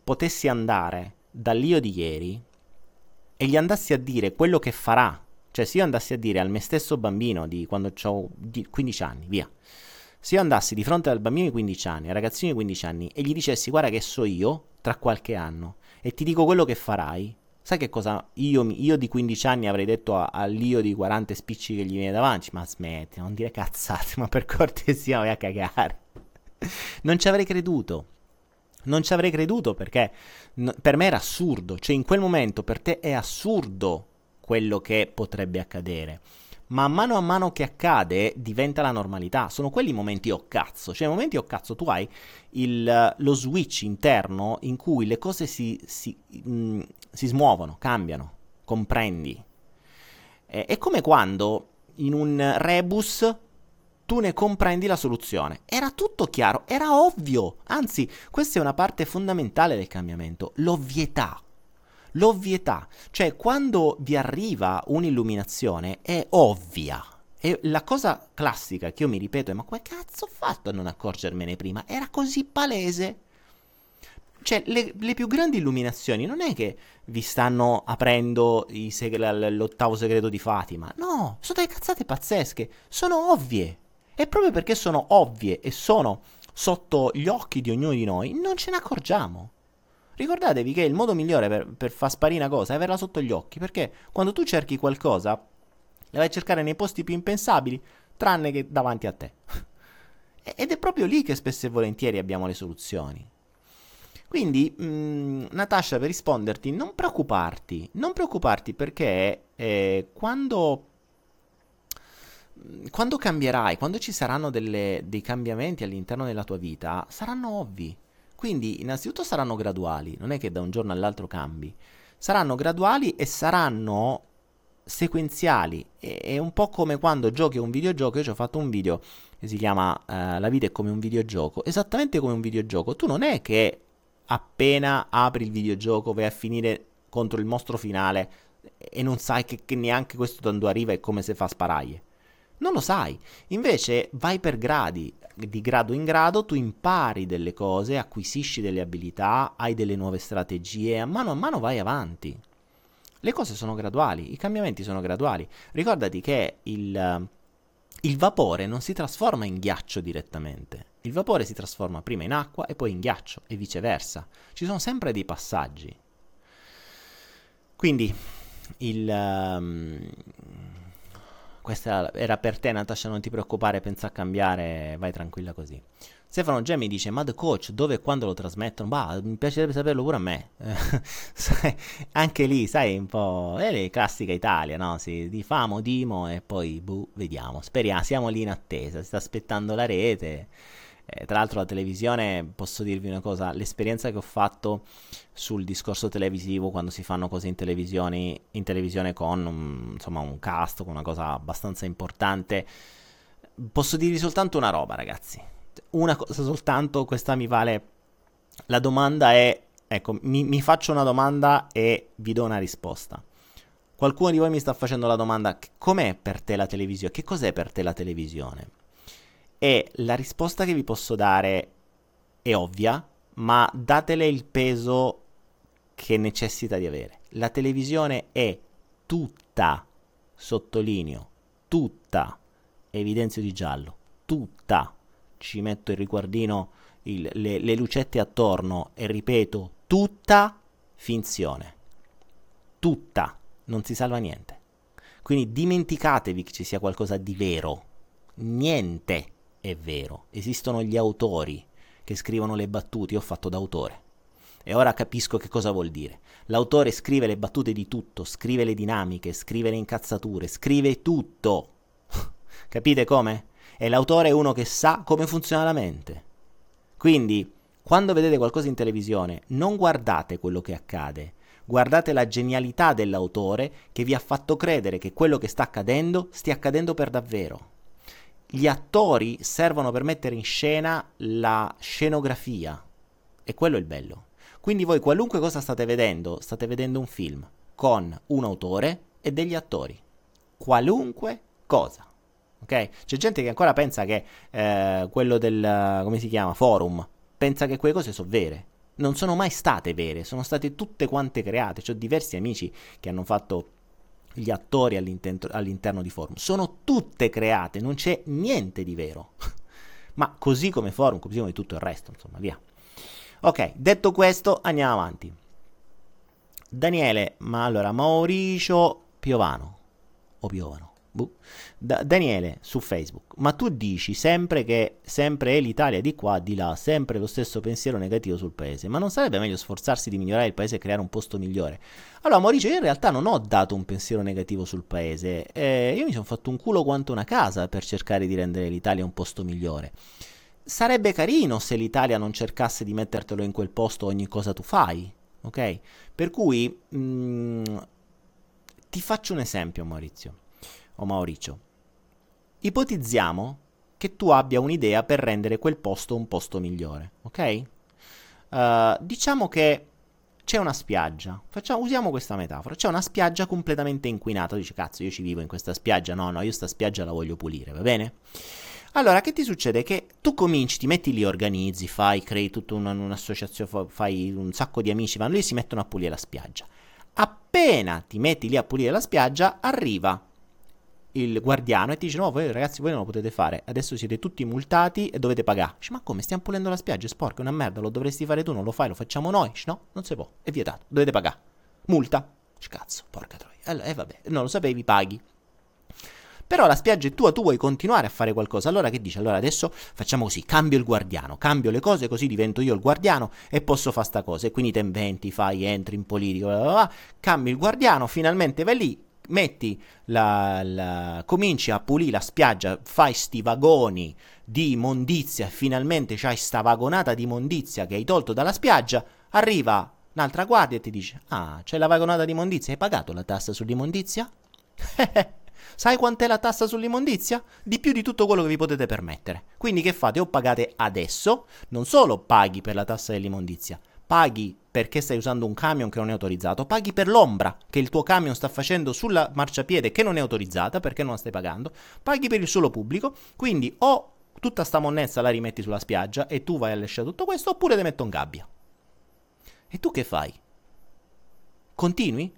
potessi andare dall'io di ieri e gli andassi a dire quello che farà, cioè se io andassi a dire al me stesso bambino di quando ho 15 anni, via, se io andassi di fronte al bambino di 15 anni, al ragazzino di 15 anni e gli dicessi guarda che so io tra qualche anno e ti dico quello che farai, Sai che cosa io, io, di 15 anni avrei detto all'io di 40 spicci che gli viene davanti? Ma smetti, non dire cazzate, (laughs) ma per cortesia vai a cagare. non ci avrei creduto. Non ci avrei creduto perché no, per me era assurdo. Cioè in quel momento per te è assurdo quello che potrebbe accadere ma mano a mano che accade diventa la normalità. Sono quelli momenti o oh cazzo, cioè i momenti o oh cazzo tu hai il, lo switch interno in cui le cose si, si, mh, mm, si smuovono, cambiano, comprendi. È, è come quando in un rebus tu ne comprendi la soluzione. Era tutto chiaro, era ovvio. Anzi, questa è una parte fondamentale del cambiamento, l'ovvietà l'ovvietà, cioè quando vi arriva un'illuminazione è ovvia. E la cosa classica che io mi ripeto è: ma come cazzo ho fatto a non accorgermene prima? Era così palese. Cioè, le, le più grandi illuminazioni non è che vi stanno aprendo seg- l'ottavo segreto di Fatima. No, sono delle cazzate pazzesche. Sono ovvie. E proprio perché sono ovvie e sono sotto gli occhi di ognuno di noi, non ce ne accorgiamo. Ricordatevi che il modo migliore per, per far sparire una cosa è averla sotto gli occhi, perché quando tu cerchi qualcosa, la vai a cercare nei posti più impensabili, tranne che davanti a te. (laughs) Ed è proprio lì che spesso e volentieri abbiamo le soluzioni. Quindi, mh, mm, Natasha, per risponderti, non preoccuparti, non preoccuparti perché eh, quando, quando cambierai, quando ci saranno delle, dei cambiamenti all'interno della tua vita, saranno ovvi. Quindi innanzitutto saranno graduali, non è che da un giorno all'altro cambi. Saranno graduali e saranno sequenziali. È, è un po' come quando giochi un videogioco. Io ci ho fatto un video che si chiama uh, La vita è come un videogioco. Esattamente come un videogioco. Tu non è che appena apri il videogioco vai a finire contro il mostro finale e non sai che, che neanche questo quando arriva è come se fa sparaglie. Non lo sai. Invece vai per gradi, di grado in grado tu impari delle cose, acquisisci delle abilità, hai delle nuove strategie, a mano a mano vai avanti. Le cose sono graduali, i cambiamenti sono graduali. Ricordati che il, il vapore non si trasforma in ghiaccio direttamente. Il vapore si trasforma prima in acqua e poi in ghiaccio e viceversa. Ci sono sempre dei passaggi. Quindi il, um, questa era per te, Natasha, non ti preoccupare, pensa a cambiare, vai tranquilla così. Stefano G mi dice, ma The Coach dove e quando lo trasmettono? Bah, mi piacerebbe saperlo pure a me. (laughs) anche lì, sai, un po'... È la classica Italia, no? Si, di famo, dimo e poi, buh, vediamo. Speriamo, siamo lì in attesa, si sta aspettando la rete. Eh, tra l'altro la televisione, posso dirvi una cosa, l'esperienza che ho fatto sul discorso televisivo quando si fanno cose in in televisione con un, insomma, un cast, con una cosa abbastanza importante, posso dirvi soltanto una roba ragazzi, una cosa soltanto, questa mi vale, la domanda è, ecco, mi, mi faccio una domanda e vi do una risposta. Qualcuno di voi mi sta facendo la domanda, com'è per te la televisione? Che cos'è per te la televisione? E la risposta che vi posso dare è ovvia, ma datele il peso che necessita di avere. La televisione è tutta, sottolineo, tutta, evidenzio di giallo, tutta, ci metto il riguardino, il, le, le lucette attorno e ripeto, tutta finzione. Tutta, non si salva niente. Quindi dimenticatevi che ci sia qualcosa di vero. Niente è vero. Esistono gli autori che scrivono le battute, io ho fatto d'autore. E ora capisco che cosa vuol dire. L'autore scrive le battute di tutto, scrive le dinamiche, scrive le incazzature, scrive tutto. (laughs) Capite come? E l'autore è uno che sa come funziona la mente. Quindi, quando vedete qualcosa in televisione, non guardate quello che accade, guardate la genialità dell'autore che vi ha fatto credere che quello che sta accadendo stia accadendo per davvero gli attori servono per mettere in scena la scenografia. E quello è il bello. Quindi voi qualunque cosa state vedendo, state vedendo un film con un autore e degli attori. Qualunque cosa. Ok? C'è gente che ancora pensa che eh, quello del, come si chiama, forum, pensa che quelle cose sono vere. Non sono mai state vere, sono state tutte quante create. Ho diversi amici che hanno fatto gli attori all'interno, di Forum. Sono tutte create, non c'è niente di vero. (laughs) Ma così come Forum, così come tutto il resto, insomma, via. Ok, detto questo, andiamo avanti. Daniele, ma allora Mauricio Piovano o Piovano? Boh. Da- Daniele su Facebook, ma tu dici sempre che sempre è l'Italia di qua, di là, sempre lo stesso pensiero negativo sul paese, ma non sarebbe meglio sforzarsi di migliorare il paese e creare un posto migliore? Allora, Mauricio, io in realtà non ho dato un pensiero negativo sul paese, eh, io mi sono fatto un culo quanto una casa per cercare di rendere l'Italia un posto migliore. Sarebbe carino se l'Italia non cercasse di mettertelo in quel posto ogni cosa tu fai, ok? Per cui mh, mm, ti faccio un esempio, Maurizio o Mauricio. Ipotizziamo che tu abbia un'idea per rendere quel posto un posto migliore, ok? Uh, diciamo che c'è una spiaggia, Facciamo, usiamo questa metafora, c'è una spiaggia completamente inquinata, dici cazzo io ci vivo in questa spiaggia, no no io sta spiaggia la voglio pulire, va bene? Allora che ti succede? Che tu cominci, ti metti lì, organizzi, fai, crei tutta una, un'associazione, fai un sacco di amici, vanno lì si mettono a pulire la spiaggia. Appena ti metti lì a pulire la spiaggia, arriva il guardiano e ti dice no voi ragazzi voi non lo potete fare. Adesso siete tutti multati e dovete pagare. Dice ma come? Stiamo pulendo la spiaggia? È sporca è una merda lo dovresti fare tu non lo fai lo facciamo noi. Dice no non si può è vietato dovete pagare. Multa. Dice cazzo porca troia. E allora, eh, vabbè non lo sapevi paghi. Però la spiaggia è tua, tu vuoi continuare a fare qualcosa. Allora che dici? Allora adesso facciamo così, cambio il guardiano, cambio le cose così divento io il guardiano e posso fare sta cosa. E quindi te inventi, fai, entri in politica, bla bla bla, cambi il guardiano, finalmente vai lì, metti la, la, cominci a pulire la spiaggia, fai sti vagoni di immondizia, finalmente c'hai sta vagonata di immondizia che hai tolto dalla spiaggia, arriva un'altra guardia e ti dice, ah, c'è la vagonata di immondizia, hai pagato la tassa sull'immondizia? (laughs) Sai quant'è la tassa sull'immondizia? Di più di tutto quello che vi potete permettere. Quindi che fate? O pagate adesso, non solo paghi per la tassa dell'immondizia, paghi perché stai usando un camion che non è autorizzato, paghi per l'ombra che il tuo camion sta facendo sulla marciapiede che non è autorizzata perché non la stai pagando, paghi per il solo pubblico, quindi o tutta sta monnezza la rimetti sulla spiaggia e tu vai a lasciare tutto questo oppure ti metto in gabbia. E tu che fai? Continui?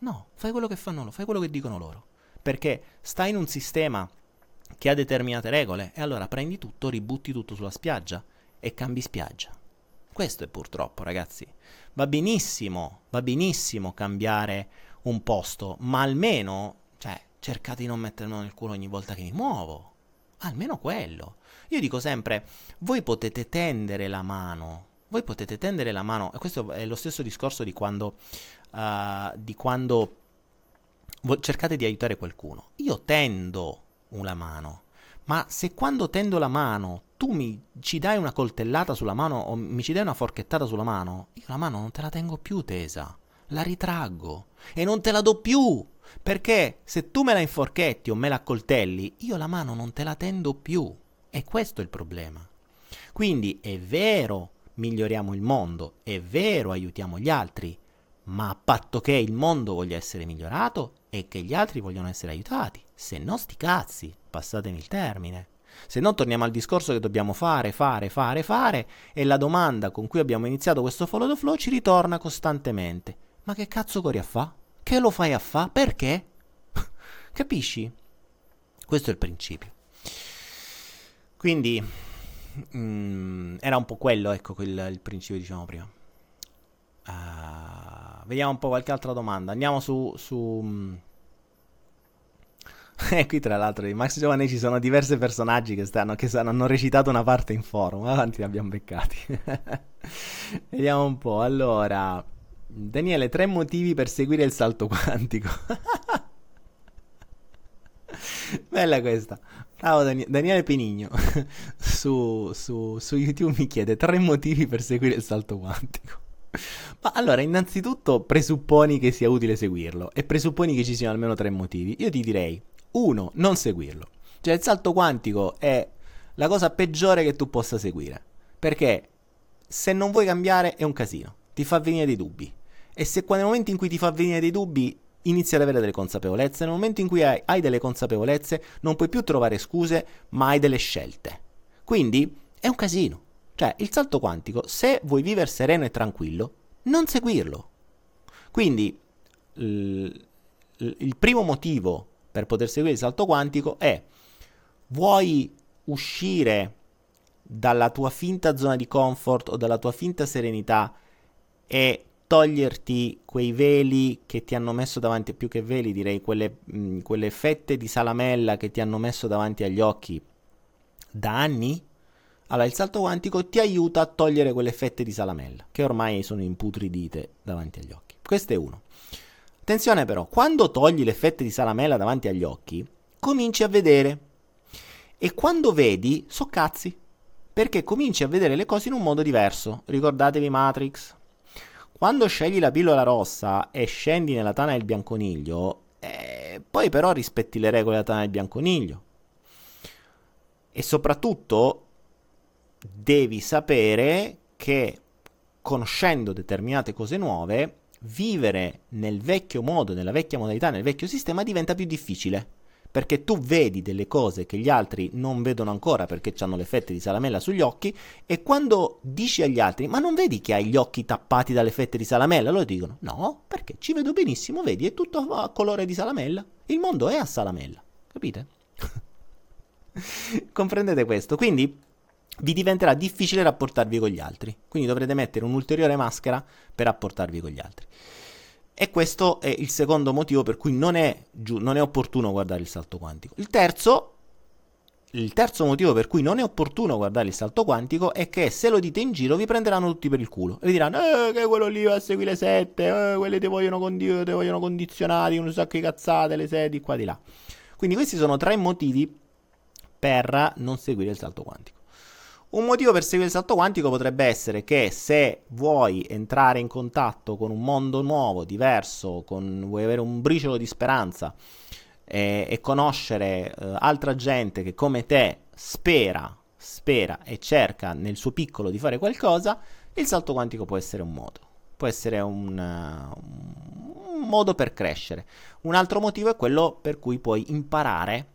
No, fai quello che fanno loro, fai quello che dicono loro. Perché stai in un sistema che ha determinate regole e allora prendi tutto, ributti tutto sulla spiaggia e cambi spiaggia. Questo è purtroppo, ragazzi. Va benissimo, va benissimo cambiare un posto, ma almeno, cioè, cercate di non mettermelo nel culo ogni volta che mi muovo. Almeno quello. Io dico sempre, voi potete tendere la mano, voi potete tendere la mano, e questo è lo stesso discorso di quando, uh, di quando cercate di aiutare qualcuno. Io tendo una mano, ma se quando tendo la mano tu mi ci dai una coltellata sulla mano o mi ci dai una forchettata sulla mano, io la mano non te la tengo più tesa, la ritraggo e non te la do più. Perché se tu me la inforchetti o me la accoltelli, io la mano non te la tendo più. E questo è il problema. Quindi è vero, miglioriamo il mondo, è vero, aiutiamo gli altri, ma a patto che il mondo voglia essere migliorato e che gli altri vogliono essere aiutati. Se no, sti cazzi, passatemi il termine. Se no, torniamo al discorso che dobbiamo fare, fare, fare, fare, e la domanda con cui abbiamo iniziato questo follow the flow ci ritorna costantemente. Ma che cazzo corri a fa? Che lo fai a fa? Perché? (laughs) Capisci? Questo è il principio. Quindi, mm, era un po' quello, ecco, quel, il principio che dicevamo prima. Uh, vediamo un po' qualche altra domanda. Andiamo su... su mm, (laughs) e qui tra l'altro di Max Giovanni ci sono diversi personaggi che, stanno, che stanno, hanno recitato una parte in forum. (laughs) Avanti, li abbiamo beccati. (laughs) Vediamo un po'. Allora, Daniele, tre motivi per seguire il salto quantico. Bella questa. Bravo Dan- Daniele Penigno. su, su, su YouTube mi chiede tre motivi per seguire il salto quantico. Ma allora, innanzitutto presupponi che sia utile seguirlo e presupponi che ci siano almeno tre motivi. Io ti direi uno, non seguirlo. Cioè il salto quantico è la cosa peggiore che tu possa seguire. Perché se non vuoi cambiare è un casino, ti fa venire dei dubbi. E se nel momento in cui ti fa venire dei dubbi inizi ad avere delle consapevolezze, nel momento in cui hai, hai delle consapevolezze non puoi più trovare scuse, ma hai delle scelte. Quindi è un casino. Cioè il salto quantico, se vuoi vivere sereno e tranquillo, non seguirlo. Quindi il, il primo motivo per poter seguire il salto quantico è vuoi uscire dalla tua finta zona di comfort o dalla tua finta serenità e toglierti quei veli che ti hanno messo davanti, più che veli direi, quelle, mh, quelle fette di salamella che ti hanno messo davanti agli occhi da anni? Allora il salto quantico ti aiuta a togliere quelle fette di salamella che ormai sono imputridite davanti agli occhi. Questo è uno. Attenzione però, quando togli le fette di salamella davanti agli occhi, cominci a vedere. E quando vedi, so cazzi. Perché cominci a vedere le cose in un modo diverso. Ricordatevi Matrix. Quando scegli la pillola rossa e scendi nella tana del bianconiglio, eh, poi però rispetti le regole della tana del bianconiglio. E soprattutto devi sapere che conoscendo determinate cose nuove vivere nel vecchio modo, nella vecchia modalità, nel vecchio sistema diventa più difficile. Perché tu vedi delle cose che gli altri non vedono ancora perché hanno le fette di salamella sugli occhi e quando dici agli altri ma non vedi che hai gli occhi tappati dalle fette di salamella? Loro dicono no, perché ci vedo benissimo, vedi, è tutto a colore di salamella. Il mondo è a salamella, capite? (laughs) Comprendete questo? Quindi vi diventerà difficile rapportarvi con gli altri. Quindi dovrete mettere un'ulteriore maschera per rapportarvi con gli altri. E questo è il secondo motivo per cui non è, giu- non è opportuno guardare il salto quantico. Il terzo, il terzo motivo per cui non è opportuno guardare il salto quantico è che se lo dite in giro vi prenderanno tutti per il culo. E vi diranno, eh, che quello lì va a seguire le sette, eh, quelle ti vogliono, condi- vogliono condizionati, un sacco di cazzate, le sedi, qua di là. Quindi questi sono tre motivi per non seguire il salto quantico. Un motivo per seguire il salto quantico potrebbe essere che se vuoi entrare in contatto con un mondo nuovo, diverso, con, vuoi avere un briciolo di speranza e, e conoscere eh, altra gente che come te spera, spera e cerca nel suo piccolo di fare qualcosa, il salto quantico può essere un modo. può essere un, un modo per crescere. Un altro motivo è quello per cui puoi imparare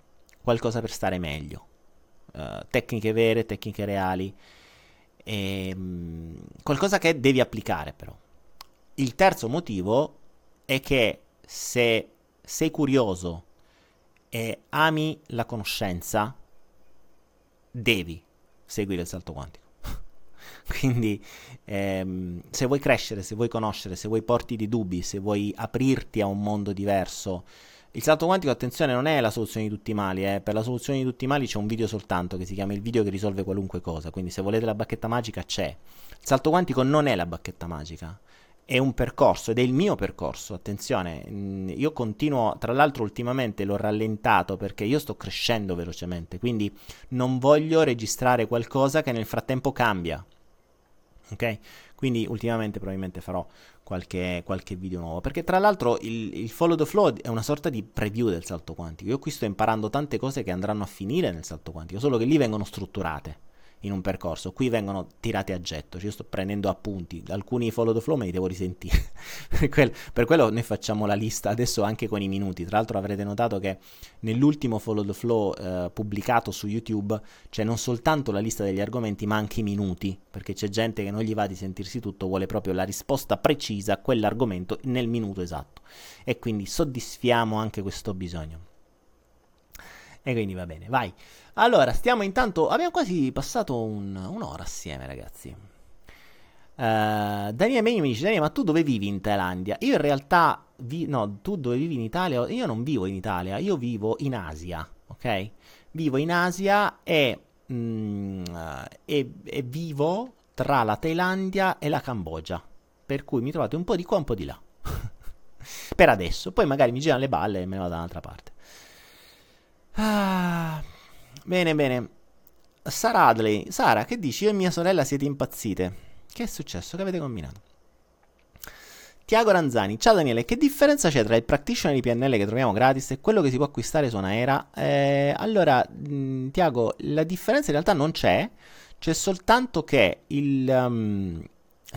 qualcosa per stare meglio. Uh, tecniche vere, tecniche reali, e, um, qualcosa che devi applicare però. Il terzo motivo è che se sei curioso e ami la conoscenza, devi seguire il salto quantico. (laughs) Quindi ehm, se vuoi crescere, se vuoi conoscere, se vuoi porti di dubbi, se vuoi aprirti a un mondo diverso, il salto quantico, attenzione, non è la soluzione di tutti i mali, eh. per la soluzione di tutti i mali c'è un video soltanto che si chiama il video che risolve qualunque cosa, quindi se volete la bacchetta magica c'è. Il salto quantico non è la bacchetta magica, è un percorso ed è il mio percorso, attenzione, mm, io continuo, tra l'altro ultimamente l'ho rallentato perché io sto crescendo velocemente, quindi non voglio registrare qualcosa che nel frattempo cambia. Ok? Quindi ultimamente probabilmente farò qualche, qualche video nuovo. Perché tra l'altro il, il, follow the flow è una sorta di preview del salto quantico. Io qui sto imparando tante cose che andranno a finire nel salto quantico, solo che lì vengono strutturate in un percorso. Qui vengono tirate a getto, cioè io sto prendendo appunti, alcuni follow the flow me li devo risentire. (laughs) per, quello, per, quello noi facciamo la lista adesso anche con i minuti. Tra l'altro avrete notato che nell'ultimo follow the flow eh, pubblicato su YouTube c'è non soltanto la lista degli argomenti, ma anche i minuti, perché c'è gente che non gli va di sentirsi tutto, vuole proprio la risposta precisa a quell'argomento nel minuto esatto. E quindi soddisfiamo anche questo bisogno. E quindi va bene, vai. Allora, stiamo intanto. Abbiamo quasi passato un, un'ora assieme, ragazzi. Uh, Daniele Megni mi dice: Daniele, ma tu dove vivi in Thailandia? Io in realtà. Vi- no, tu dove vivi in Italia? Io non vivo in Italia, io vivo in Asia, ok? Vivo in Asia e, mm, e, e vivo tra la Thailandia e la Cambogia. Per cui mi trovate un po' di qua, un po' di là. (laughs) per adesso. Poi magari mi girano le balle e me ne vado da un'altra parte. Ah, bene, bene. Sara Adley. Sara, che dici? Io e mia sorella siete impazzite. Che è successo? Che avete combinato? Tiago Ranzani. Ciao Daniele, che differenza c'è tra il practitioner di PNL che troviamo gratis e quello che si può acquistare su Anaera? Eh, allora, mh, Tiago, la differenza in realtà non c'è. C'è soltanto che il, um,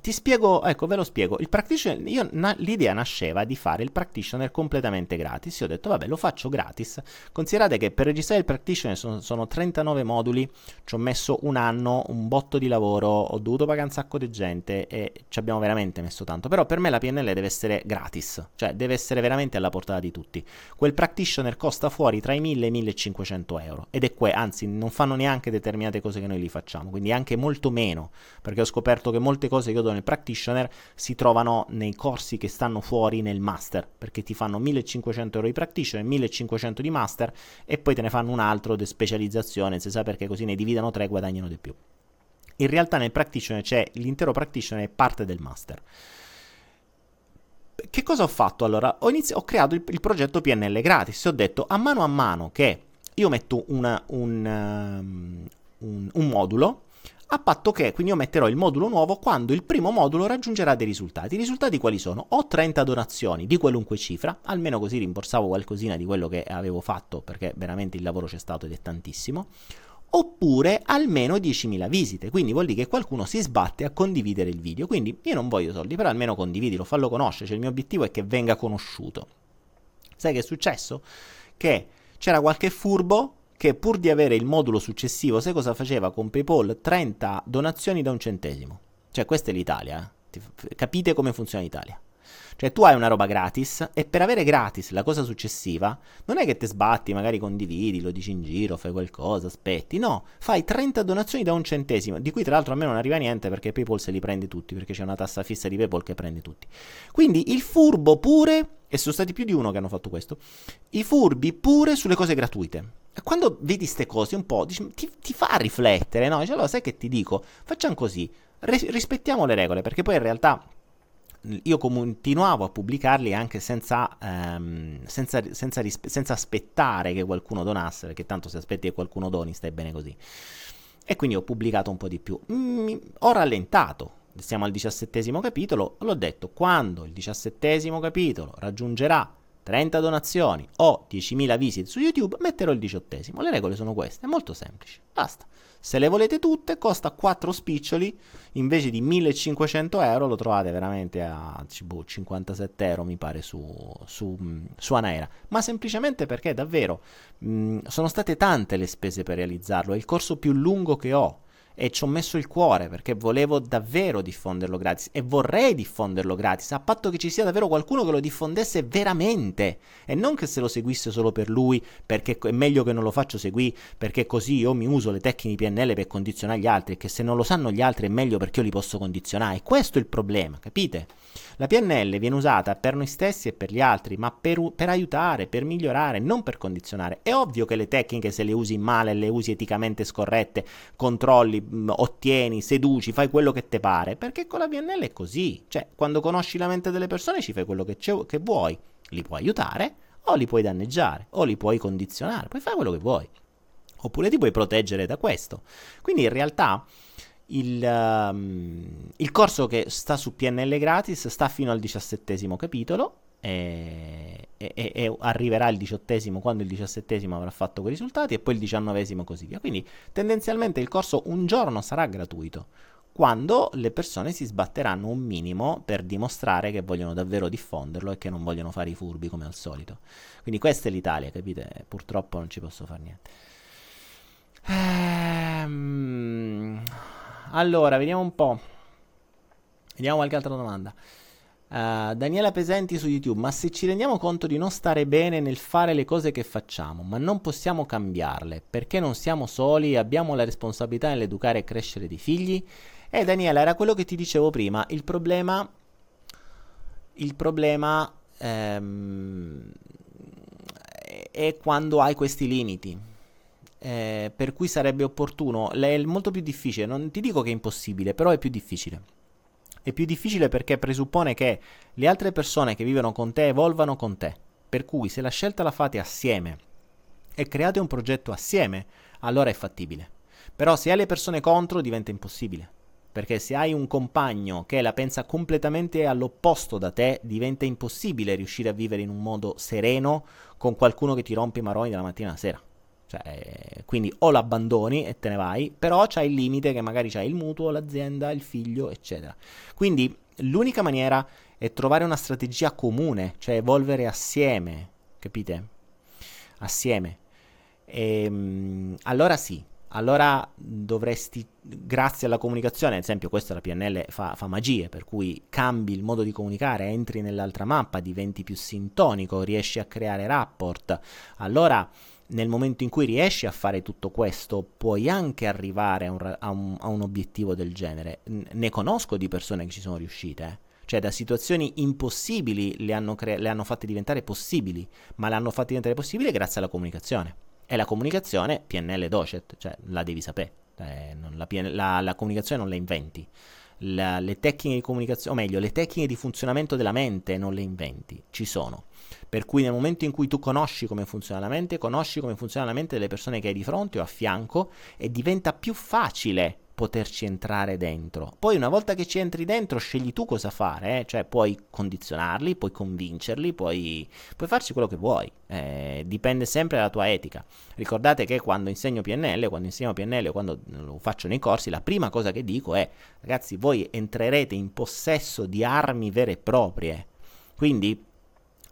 ti spiego, ecco, ve lo spiego. Il practitioner, io, na, l'idea nasceva di fare il practitioner completamente gratis. Io ho detto, vabbè, lo faccio gratis. Considerate che per registrare il practitioner sono, sono 39 moduli, ci ho messo un anno, un botto di lavoro, ho dovuto pagare un sacco di gente e ci abbiamo veramente messo tanto. Però per me la PNL deve essere gratis, cioè deve essere veramente alla portata di tutti. Quel practitioner costa fuori tra i 1000 e i 1500 euro. Ed è que, anzi, non fanno neanche determinate cose che noi li facciamo, quindi anche molto meno, perché ho scoperto che molte cose che io do nel practitioner si trovano nei corsi che stanno fuori nel master, perché ti fanno 1500 euro di practitioner, 1500 di master e poi te ne fanno un altro di specializzazione, se sai perché così ne dividono tre e guadagnano di più. In realtà nel practitioner c'è l'intero practitioner è parte del master. Che cosa ho fatto allora? Ho, inizi- ho creato il, il, progetto PNL gratis ho detto a mano a mano che io metto una, un, um, un, un modulo a patto che quindi io metterò il modulo nuovo quando il primo modulo raggiungerà dei risultati. I risultati quali sono? Ho 30 donazioni di qualunque cifra, almeno così rimborsavo qualcosina di quello che avevo fatto perché veramente il lavoro c'è stato ed è tantissimo. Oppure almeno 10.000 visite, quindi vuol dire che qualcuno si sbatte a condividere il video. Quindi io non voglio soldi, però almeno condividilo, fallo conoscere, cioè il mio obiettivo è che venga conosciuto. Sai che è successo? Che c'era qualche furbo che pur di avere il modulo successivo, sai cosa faceva con PayPal? 30 donazioni da un centesimo. Cioè, questa è l'Italia. Eh? Capite come funziona l'Italia? Cioè, tu hai una roba gratis e per avere gratis la cosa successiva, non è che te sbatti, magari condividi, lo dici in giro, fai qualcosa, aspetti. No, fai 30 donazioni da un centesimo, di cui tra l'altro a me non arriva niente perché PayPal se li prende tutti, perché c'è una tassa fissa di PayPal che prende tutti. Quindi il furbo pure, e sono stati più di uno che hanno fatto questo, i furbi pure sulle cose gratuite quando vedi queste cose un po' dici, ti, ti, fa riflettere, no? Cioè, allora sai che ti dico? Facciamo così, ris- rispettiamo le regole, perché poi in realtà io continuavo a pubblicarli anche senza, um, senza, senza, rispe- senza, aspettare che qualcuno donasse, perché tanto se aspetti che qualcuno doni stai bene così. E quindi ho pubblicato un po' di più. Mm, ho rallentato, siamo al diciassettesimo capitolo, l'ho detto, quando il diciassettesimo capitolo raggiungerà 30 donazioni o 10.000 visite su YouTube, metterò il diciottesimo. Le regole sono queste, molto semplice. Basta. Se le volete tutte, costa 4 spiccioli invece di 1500 euro. Lo trovate veramente a boh, 57 euro, mi pare, su, su, su Anaera. Ma semplicemente perché davvero mh, sono state tante le spese per realizzarlo. È il corso più lungo che ho e ci ho messo il cuore perché volevo davvero diffonderlo gratis e vorrei diffonderlo gratis a patto che ci sia davvero qualcuno che lo diffondesse veramente e non che se lo seguisse solo per lui perché è meglio che non lo faccio seguire perché così io mi uso le tecniche PNL per condizionare gli altri e che se non lo sanno gli altri è meglio perché io li posso condizionare. Questo è il problema, capite? La PNL viene usata per noi stessi e per gli altri, ma per, per, aiutare, per migliorare, non per condizionare. È ovvio che le tecniche, se le usi male, le usi eticamente scorrette, controlli, ottieni, seduci, fai quello che ti pare, perché con la PNL è così. Cioè, quando conosci la mente delle persone ci fai quello che, che vuoi. Li puoi aiutare o li puoi danneggiare o li puoi condizionare, puoi fare quello che vuoi. Oppure ti puoi proteggere da questo. Quindi in realtà il, um, il, corso che sta su PNL gratis sta fino al diciassettesimo capitolo e, e, e, arriverà il diciottesimo quando il diciassettesimo avrà fatto quei risultati e poi il diciannovesimo così via. Quindi tendenzialmente il corso un giorno sarà gratuito quando le persone si sbatteranno un minimo per dimostrare che vogliono davvero diffonderlo e che non vogliono fare i furbi come al solito. Quindi questa è l'Italia, capite? Purtroppo non ci posso fare niente. Ehm... Allora, vediamo un po'. Vediamo qualche altra domanda. Uh, Daniela Pesenti su YouTube, ma se ci rendiamo conto di non stare bene nel fare le cose che facciamo, ma non possiamo cambiarle, perché non siamo soli e abbiamo la responsabilità nell'educare e crescere dei figli? Eh Daniela, era quello che ti dicevo prima, il problema... Il problema ehm, è quando hai questi limiti eh, per cui sarebbe opportuno, è molto più difficile, non ti dico che è impossibile, però è più difficile. È più difficile perché presuppone che le altre persone che vivono con te evolvano con te, per cui se la scelta la fate assieme e create un progetto assieme, allora è fattibile. Però se hai le persone contro diventa impossibile. Perché se hai un compagno che la pensa completamente all'opposto da te, diventa impossibile riuscire a vivere in un modo sereno con qualcuno che ti rompe i maroni dalla mattina alla sera. Cioè, quindi o l'abbandoni e te ne vai, però c'hai il limite che magari c'hai il mutuo, l'azienda, il figlio, eccetera. Quindi l'unica maniera è trovare una strategia comune, cioè evolvere assieme, capite? Assieme. E, ehm, allora sì, allora dovresti, grazie alla comunicazione, ad esempio questa la PNL fa, fa, magie, per cui cambi il modo di comunicare, entri nell'altra mappa, diventi più sintonico, riesci a creare rapport, allora nel momento in cui riesci a fare tutto questo, puoi anche arrivare a un, a un, a un obiettivo del genere. ne conosco di persone che ci sono riuscite. Eh. Cioè, da situazioni impossibili le hanno, cre- le hanno fatte diventare possibili, ma le hanno fatte diventare possibili grazie alla comunicazione. E la comunicazione, PNL docet, cioè la devi sapere. Eh, la, PN- la, la comunicazione non la inventi. La, le tecniche di comunicazione, o meglio, le tecniche di funzionamento della mente non le inventi, ci sono. Per cui nel momento in cui tu conosci come funziona la mente, conosci come funziona la mente delle persone che hai di fronte o a fianco e diventa più facile poterci entrare dentro. Poi una volta che ci entri dentro scegli tu cosa fare, eh? cioè puoi condizionarli, puoi convincerli, puoi, puoi farci quello che vuoi, eh, dipende sempre dalla tua etica. Ricordate che quando insegno PNL, quando insegno PNL quando lo faccio nei corsi, la prima cosa che dico è ragazzi voi entrerete in possesso di armi vere e proprie. Quindi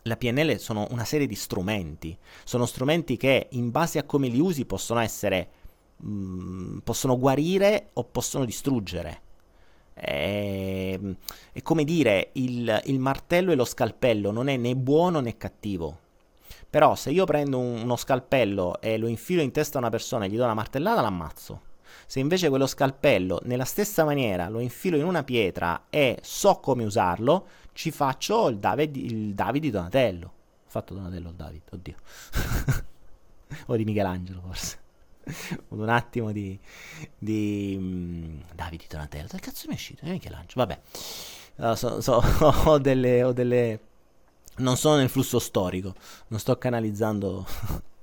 la PNL sono una serie di strumenti, sono strumenti che in base a come li usi possono essere, mh, mm, possono guarire o possono distruggere. È, è come dire, il, il, martello e lo scalpello non è né buono né cattivo. Però se io prendo un, uno scalpello e lo infilo in testa a una persona e gli do una martellata, l'ammazzo. Se invece quello scalpello nella stessa maniera lo infilo in una pietra e so come usarlo, ci faccio il Davide, il Davide Donatello. Ho fatto Donatello o Davide, oddio. (laughs) o di Michelangelo forse. un attimo di, di um, Davide Donatello. Dove cazzo mi è uscito? È Michelangelo. Vabbè, uh, so, so, (laughs) ho, delle, ho delle. Non sono nel flusso storico, non sto canalizzando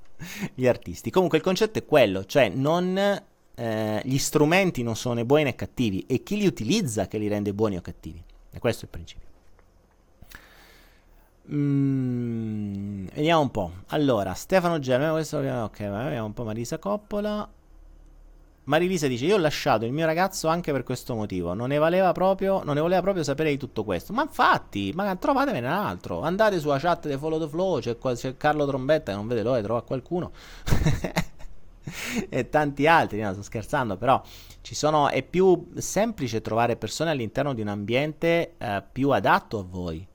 (laughs) gli artisti. Comunque il concetto è quello, cioè non, eh, gli strumenti non sono né buoni né cattivi, è chi li utilizza che li rende buoni o cattivi. E questo è il principio. Mm, vediamo un po'. Allora, Stefano Germe, questo ok, vediamo un po' Marisa Coppola. Marilisa dice: Io ho lasciato il mio ragazzo anche per questo motivo. Non ne valeva proprio, non ne voleva proprio sapere di tutto questo. Ma infatti, ma trovatevene un altro. Andate sulla chat di Follow the Flow. C'è, c'è Carlo Trombetta che non vede l'ora di trovare qualcuno. (laughs) (laughs) e tanti altri. No, sto scherzando, però ci sono, è più semplice trovare persone all'interno di un ambiente eh, più adatto a voi.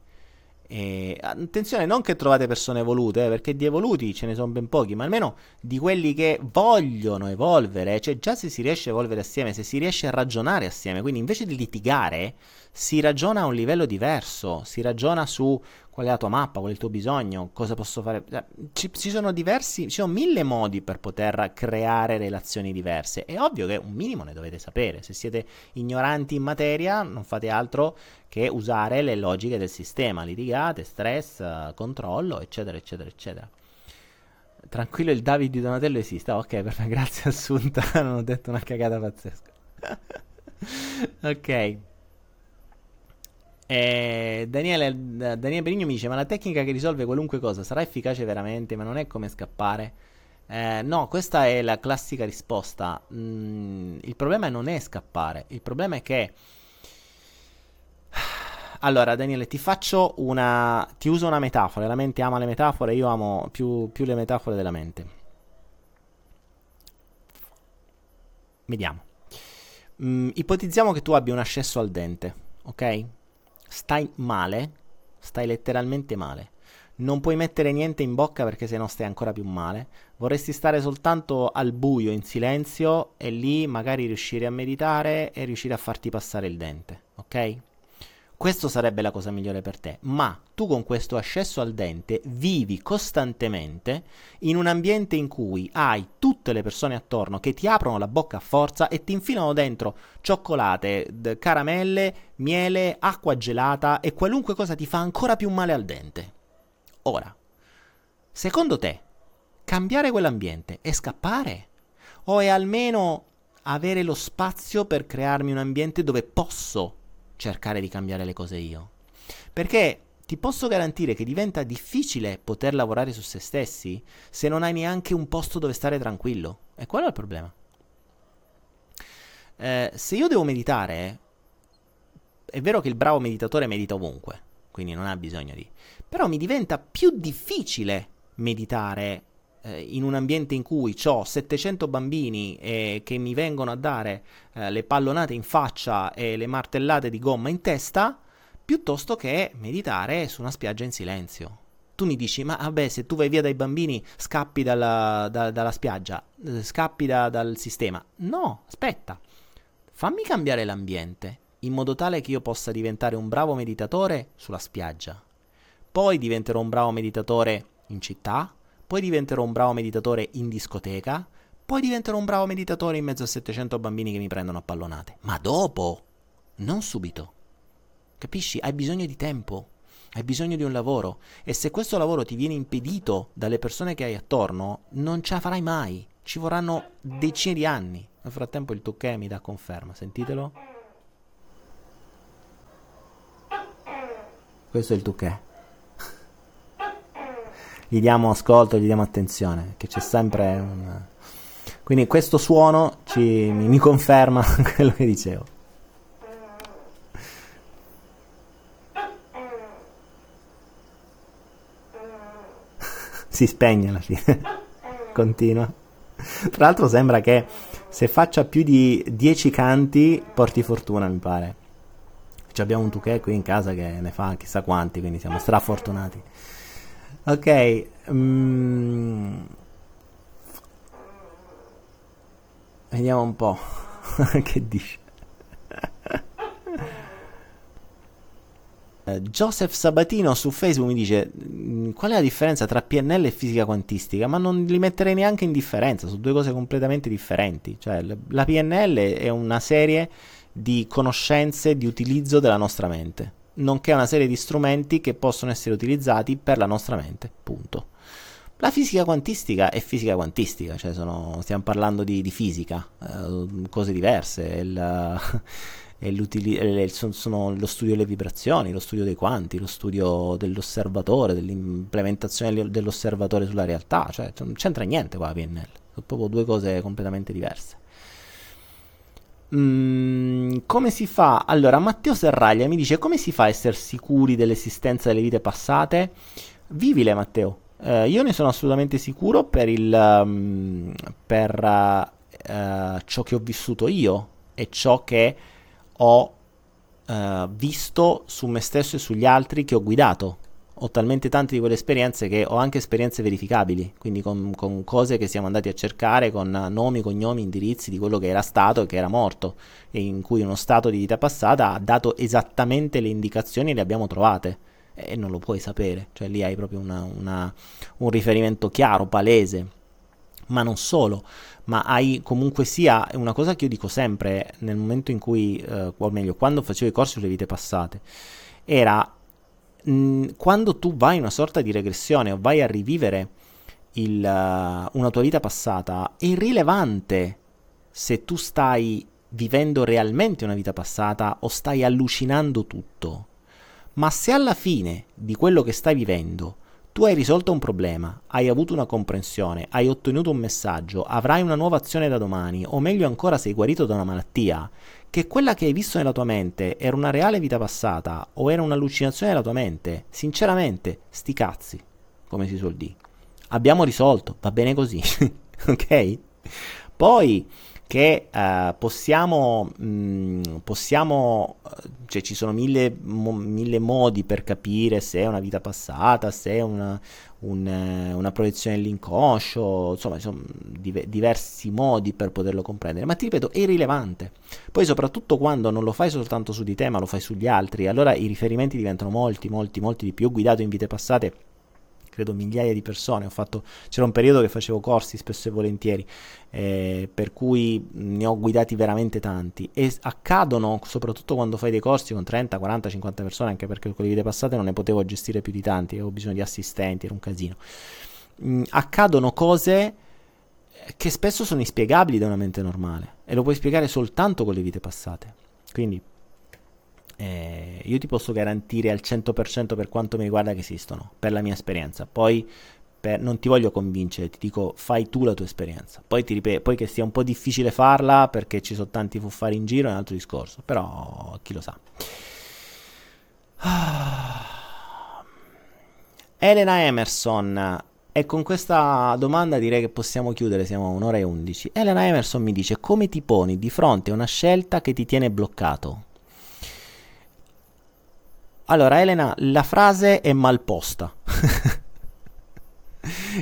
E, attenzione, non che trovate persone evolute, eh, perché di evoluti ce ne sono ben pochi, ma almeno di quelli che vogliono evolvere, cioè già se si riesce a evolvere assieme, se si riesce a ragionare assieme, quindi invece di litigare, si ragiona a un livello diverso, si ragiona su qual è la tua mappa, qual è il tuo bisogno, cosa posso fare. Cioè, ci, ci, sono diversi, ci sono mille modi per poter creare relazioni diverse. È ovvio che un minimo ne dovete sapere. Se siete ignoranti in materia, non fate altro che usare le logiche del sistema, litigate, stress, controllo, eccetera, eccetera, eccetera. Tranquillo, il David di Donatello esiste. Ah, ok, perfetto, (laughs) grazie Assunta, non ho detto una cagata pazzesca. (laughs) ok. Eh, Daniele, Daniele Benigno mi dice: Ma la tecnica che risolve qualunque cosa sarà efficace veramente? Ma non è come scappare? Eh, no, questa è la classica risposta. Mm, il problema non è scappare, il problema è che. (sighs) Allora, Daniele, ti faccio una. Ti uso una metafora. La mente ama le metafore, io amo più, più le metafore della mente. Vediamo. Mm, ipotizziamo che tu abbia un ascesso al dente, ok? Stai male, stai letteralmente male. Non puoi mettere niente in bocca perché se no stai ancora più male. Vorresti stare soltanto al buio, in silenzio, e lì magari riuscire a meditare e riuscire a farti passare il dente, ok? Questo sarebbe la cosa migliore per te, ma tu con questo accesso al dente vivi costantemente in un ambiente in cui hai tutte le persone attorno che ti aprono la bocca a forza e ti infilano dentro cioccolate, d- caramelle, miele, acqua gelata e qualunque cosa ti fa ancora più male al dente. Ora, secondo te, cambiare quell'ambiente è scappare? O è almeno avere lo spazio per crearmi un ambiente dove posso cercare di cambiare le cose io. Perché ti posso garantire che diventa difficile poter lavorare su se stessi se non hai neanche un posto dove stare tranquillo. E quello è il problema. Eh, se io devo meditare, è vero che il bravo meditatore medita ovunque, quindi non ha bisogno di... Però mi diventa più difficile meditare eh, in un ambiente in cui ho 700 bambini eh, che mi vengono a dare eh, le pallonate in faccia e le martellate di gomma in testa, piuttosto che meditare su una spiaggia in silenzio. Tu mi dici, ma vabbè, se tu vai via dai bambini, scappi dalla, da, dalla spiaggia, eh, scappi da, dal sistema. No, aspetta, fammi cambiare l'ambiente in modo tale che io possa diventare un bravo meditatore sulla spiaggia. Poi diventerò un bravo meditatore in città, poi diventerò un bravo meditatore in discoteca, poi diventerò un bravo meditatore in mezzo a 700 bambini che mi prendono a pallonate. Ma dopo, non subito. Capisci? Hai bisogno di tempo, hai bisogno di un lavoro e se questo lavoro ti viene impedito dalle persone che hai attorno, non ce la farai mai. Ci vorranno decine di anni. Nel frattempo il Tucche mi dà conferma, sentitelo. Questo è il Tucche gli diamo ascolto, gli diamo attenzione, che c'è sempre un... Quindi questo suono ci, mi, conferma (laughs) quello che dicevo. si spegne alla fine. Continua. Tra l'altro sembra che se faccia più di 10 canti porti fortuna, mi pare. Ci abbiamo un Tuchè qui in casa che ne fa chissà quanti, quindi siamo strafortunati. Ok. Mm. Vediamo un po'. (laughs) che dici? Eh, Joseph Sabatino su Facebook mi dice mm, qual è la differenza tra PNL e fisica quantistica? Ma non li metterei neanche in differenza, sono due cose completamente differenti. Cioè, la PNL è una serie di conoscenze di utilizzo della nostra mente nonché una serie di strumenti che possono essere utilizzati per la nostra mente, punto. La fisica quantistica è fisica quantistica, cioè sono, stiamo parlando di, di fisica, eh, cose diverse. Il, (laughs) sono, sono lo studio delle vibrazioni, lo studio dei quanti, lo studio dell'osservatore, dell'implementazione dell'osservatore sulla realtà, cioè non c'entra niente qua la PNL, sono proprio due cose completamente diverse. Mm, come si fa? Allora, Matteo Serraglia mi dice come si fa a essere sicuri dell'esistenza delle vite passate? Vivile, Matteo. Uh, io ne sono assolutamente sicuro per, il, um, per uh, uh, ciò che ho vissuto io e ciò che ho visto su me stesso e sugli altri che ho guidato. Ho talmente tante di quelle esperienze che ho anche esperienze verificabili, quindi con, con cose che siamo andati a cercare con nomi, cognomi, indirizzi di quello che era stato e che era morto, e in cui uno stato di vita passata ha dato esattamente le indicazioni e le abbiamo trovate. E non lo puoi sapere, cioè lì hai proprio una, una, un riferimento chiaro, palese, ma non solo, ma hai comunque sia una cosa che io dico sempre nel momento in cui, eh, o meglio, quando facevo i corsi sulle vite passate, era mh, quando tu vai in una sorta di regressione o vai a rivivere il, uh, una tua vita passata, è irrilevante se tu stai vivendo realmente una vita passata o stai allucinando tutto. Ma se alla fine di quello che stai vivendo tu hai risolto un problema, hai avuto una comprensione, hai ottenuto un messaggio, avrai una nuova azione da domani, o meglio ancora sei guarito da una malattia, che quella che hai visto nella tua mente era una reale vita passata o era un'allucinazione della tua mente, sinceramente, sti cazzi, come si suol dire. Abbiamo risolto, va bene così, (laughs) ok? Poi che eh, possiamo, mh, mm, possiamo, cioè ci sono mille, mo, mille, modi per capire se è una vita passata, se è una, un, una proiezione dell'inconscio, insomma, sono div- diversi modi per poterlo comprendere, ma ti ripeto, è irrilevante. Poi soprattutto quando non lo fai soltanto su di te, ma lo fai sugli altri, allora i riferimenti diventano molti, molti, molti di più. Guidato in vite passate credo migliaia di persone. Fatto, c'era un periodo che facevo corsi spesso e volentieri, eh, per cui ne ho guidati veramente tanti. E accadono, soprattutto quando fai dei corsi con 30, 40, 50 persone, anche perché con le vite passate non ne potevo gestire più di tanti, avevo bisogno di assistenti, era un casino. Mm, accadono cose che spesso sono inspiegabili da una mente normale e lo puoi spiegare soltanto con le vite passate. Quindi eh, io ti posso garantire al 100% per quanto mi riguarda che esistono, per la mia esperienza. Poi per, non ti voglio convincere, ti dico fai tu la tua esperienza. Poi, ti ripeto, poi che sia un po' difficile farla perché ci sono tanti fuffari in giro è un altro discorso, però chi lo sa. Elena Emerson, e con questa domanda direi che possiamo chiudere, siamo a un'ora e undici. Elena Emerson mi dice come ti poni di fronte a una scelta che ti tiene bloccato? Allora, Elena, la frase è mal posta. (laughs)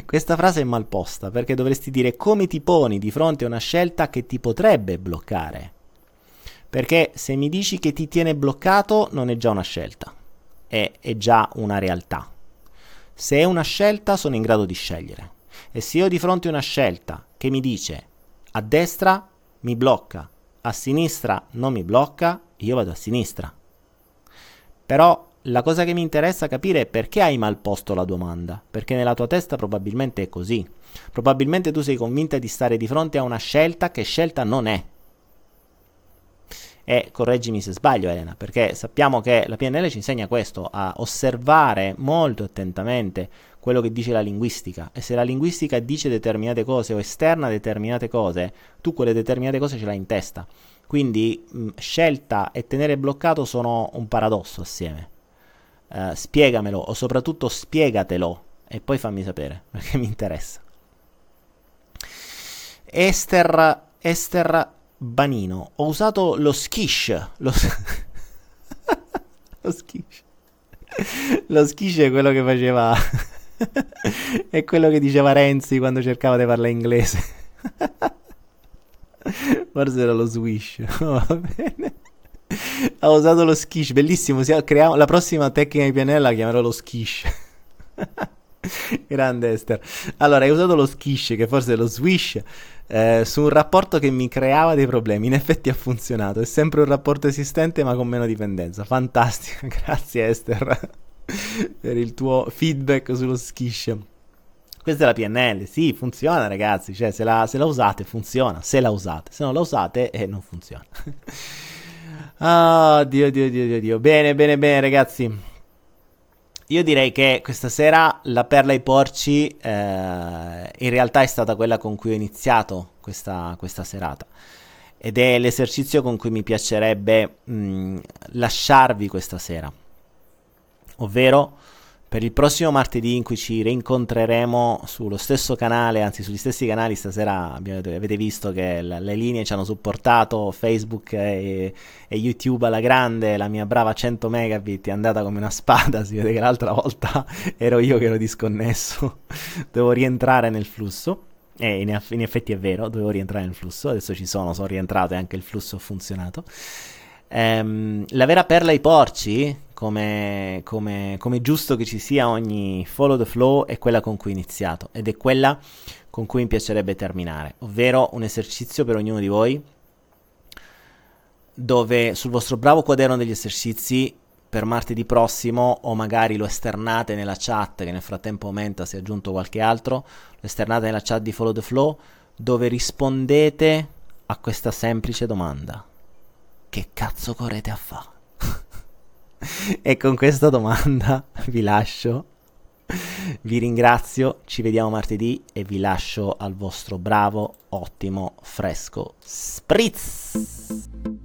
Questa frase è mal posta perché dovresti dire come ti poni di fronte a una scelta che ti potrebbe bloccare. Perché se mi dici che ti tiene bloccato non è già una scelta, è, è già una realtà. Se è una scelta sono in grado di scegliere. E se io di fronte a una scelta che mi dice a destra mi blocca, a sinistra non mi blocca, io vado a sinistra. Però la cosa che mi interessa capire è perché hai mal posto la domanda, perché nella tua testa probabilmente è così. Probabilmente tu sei convinta di stare di fronte a una scelta che scelta non è. E correggimi se sbaglio Elena, perché sappiamo che la PNL ci insegna questo, a osservare molto attentamente quello che dice la linguistica e se la linguistica dice determinate cose o esterna determinate cose, tu quelle determinate cose ce l'hai in testa. Quindi mh, scelta e tenere bloccato sono un paradosso assieme. Uh, spiegamelo o soprattutto spiegatelo e poi fammi sapere (laughs) perché mi interessa. Esther, Esther Banino, ho usato lo skish. Lo, (laughs) lo skish. Lo skish è quello che faceva. (laughs) è quello che diceva Renzi quando cercava di parlare inglese. Forse era lo swish. (laughs) Va bene. Ha usato lo skish, bellissimo. Creiamo, la prossima tecnica di pianella la chiamerò lo skish. (laughs) Grande Esther. Allora, hai usato lo skish, che forse è lo swish, eh, su un rapporto che mi creava dei problemi. In effetti ha funzionato. È sempre un rapporto esistente, ma con meno dipendenza. Fantastico. (laughs) Grazie Esther per il tuo feedback sullo skish. Questa è la PNL, sì, funziona ragazzi, cioè se la, se la usate funziona, se la usate, se non la usate eh, non funziona. Oh, (laughs) Dio, Dio, Dio, Dio, Dio. Bene, bene, bene, ragazzi. Io direi che questa sera la perla ai porci eh, in realtà è stata quella con cui ho iniziato questa, questa serata ed è l'esercizio con cui mi piacerebbe mh, lasciarvi questa sera, ovvero per il prossimo martedì in cui ci rincontreremo sullo stesso canale, anzi sugli stessi canali, stasera avete visto che la, le linee ci hanno supportato, Facebook e, e, YouTube alla grande, la mia brava 100 megabit è andata come una spada, si vede che l'altra volta (laughs) ero io che ero disconnesso, (laughs) devo rientrare nel flusso. E in, in effetti è vero, dovevo rientrare nel flusso, adesso ci sono, sono rientrato e anche il flusso ha funzionato. Ehm, la vera perla ai porci, come, come, come giusto che ci sia ogni follow the flow, è quella con cui ho iniziato ed è quella con cui mi piacerebbe terminare, ovvero un esercizio per ognuno di voi dove sul vostro bravo quaderno degli esercizi per martedì prossimo o magari lo esternate nella chat che nel frattempo aumenta si è aggiunto qualche altro, lo esternate nella chat di Follow the Flow dove rispondete a questa semplice domanda che cazzo correte a fare? (laughs) e con questa domanda (laughs) vi lascio. Vi ringrazio, ci vediamo martedì e vi lascio al vostro bravo, ottimo, fresco spritz.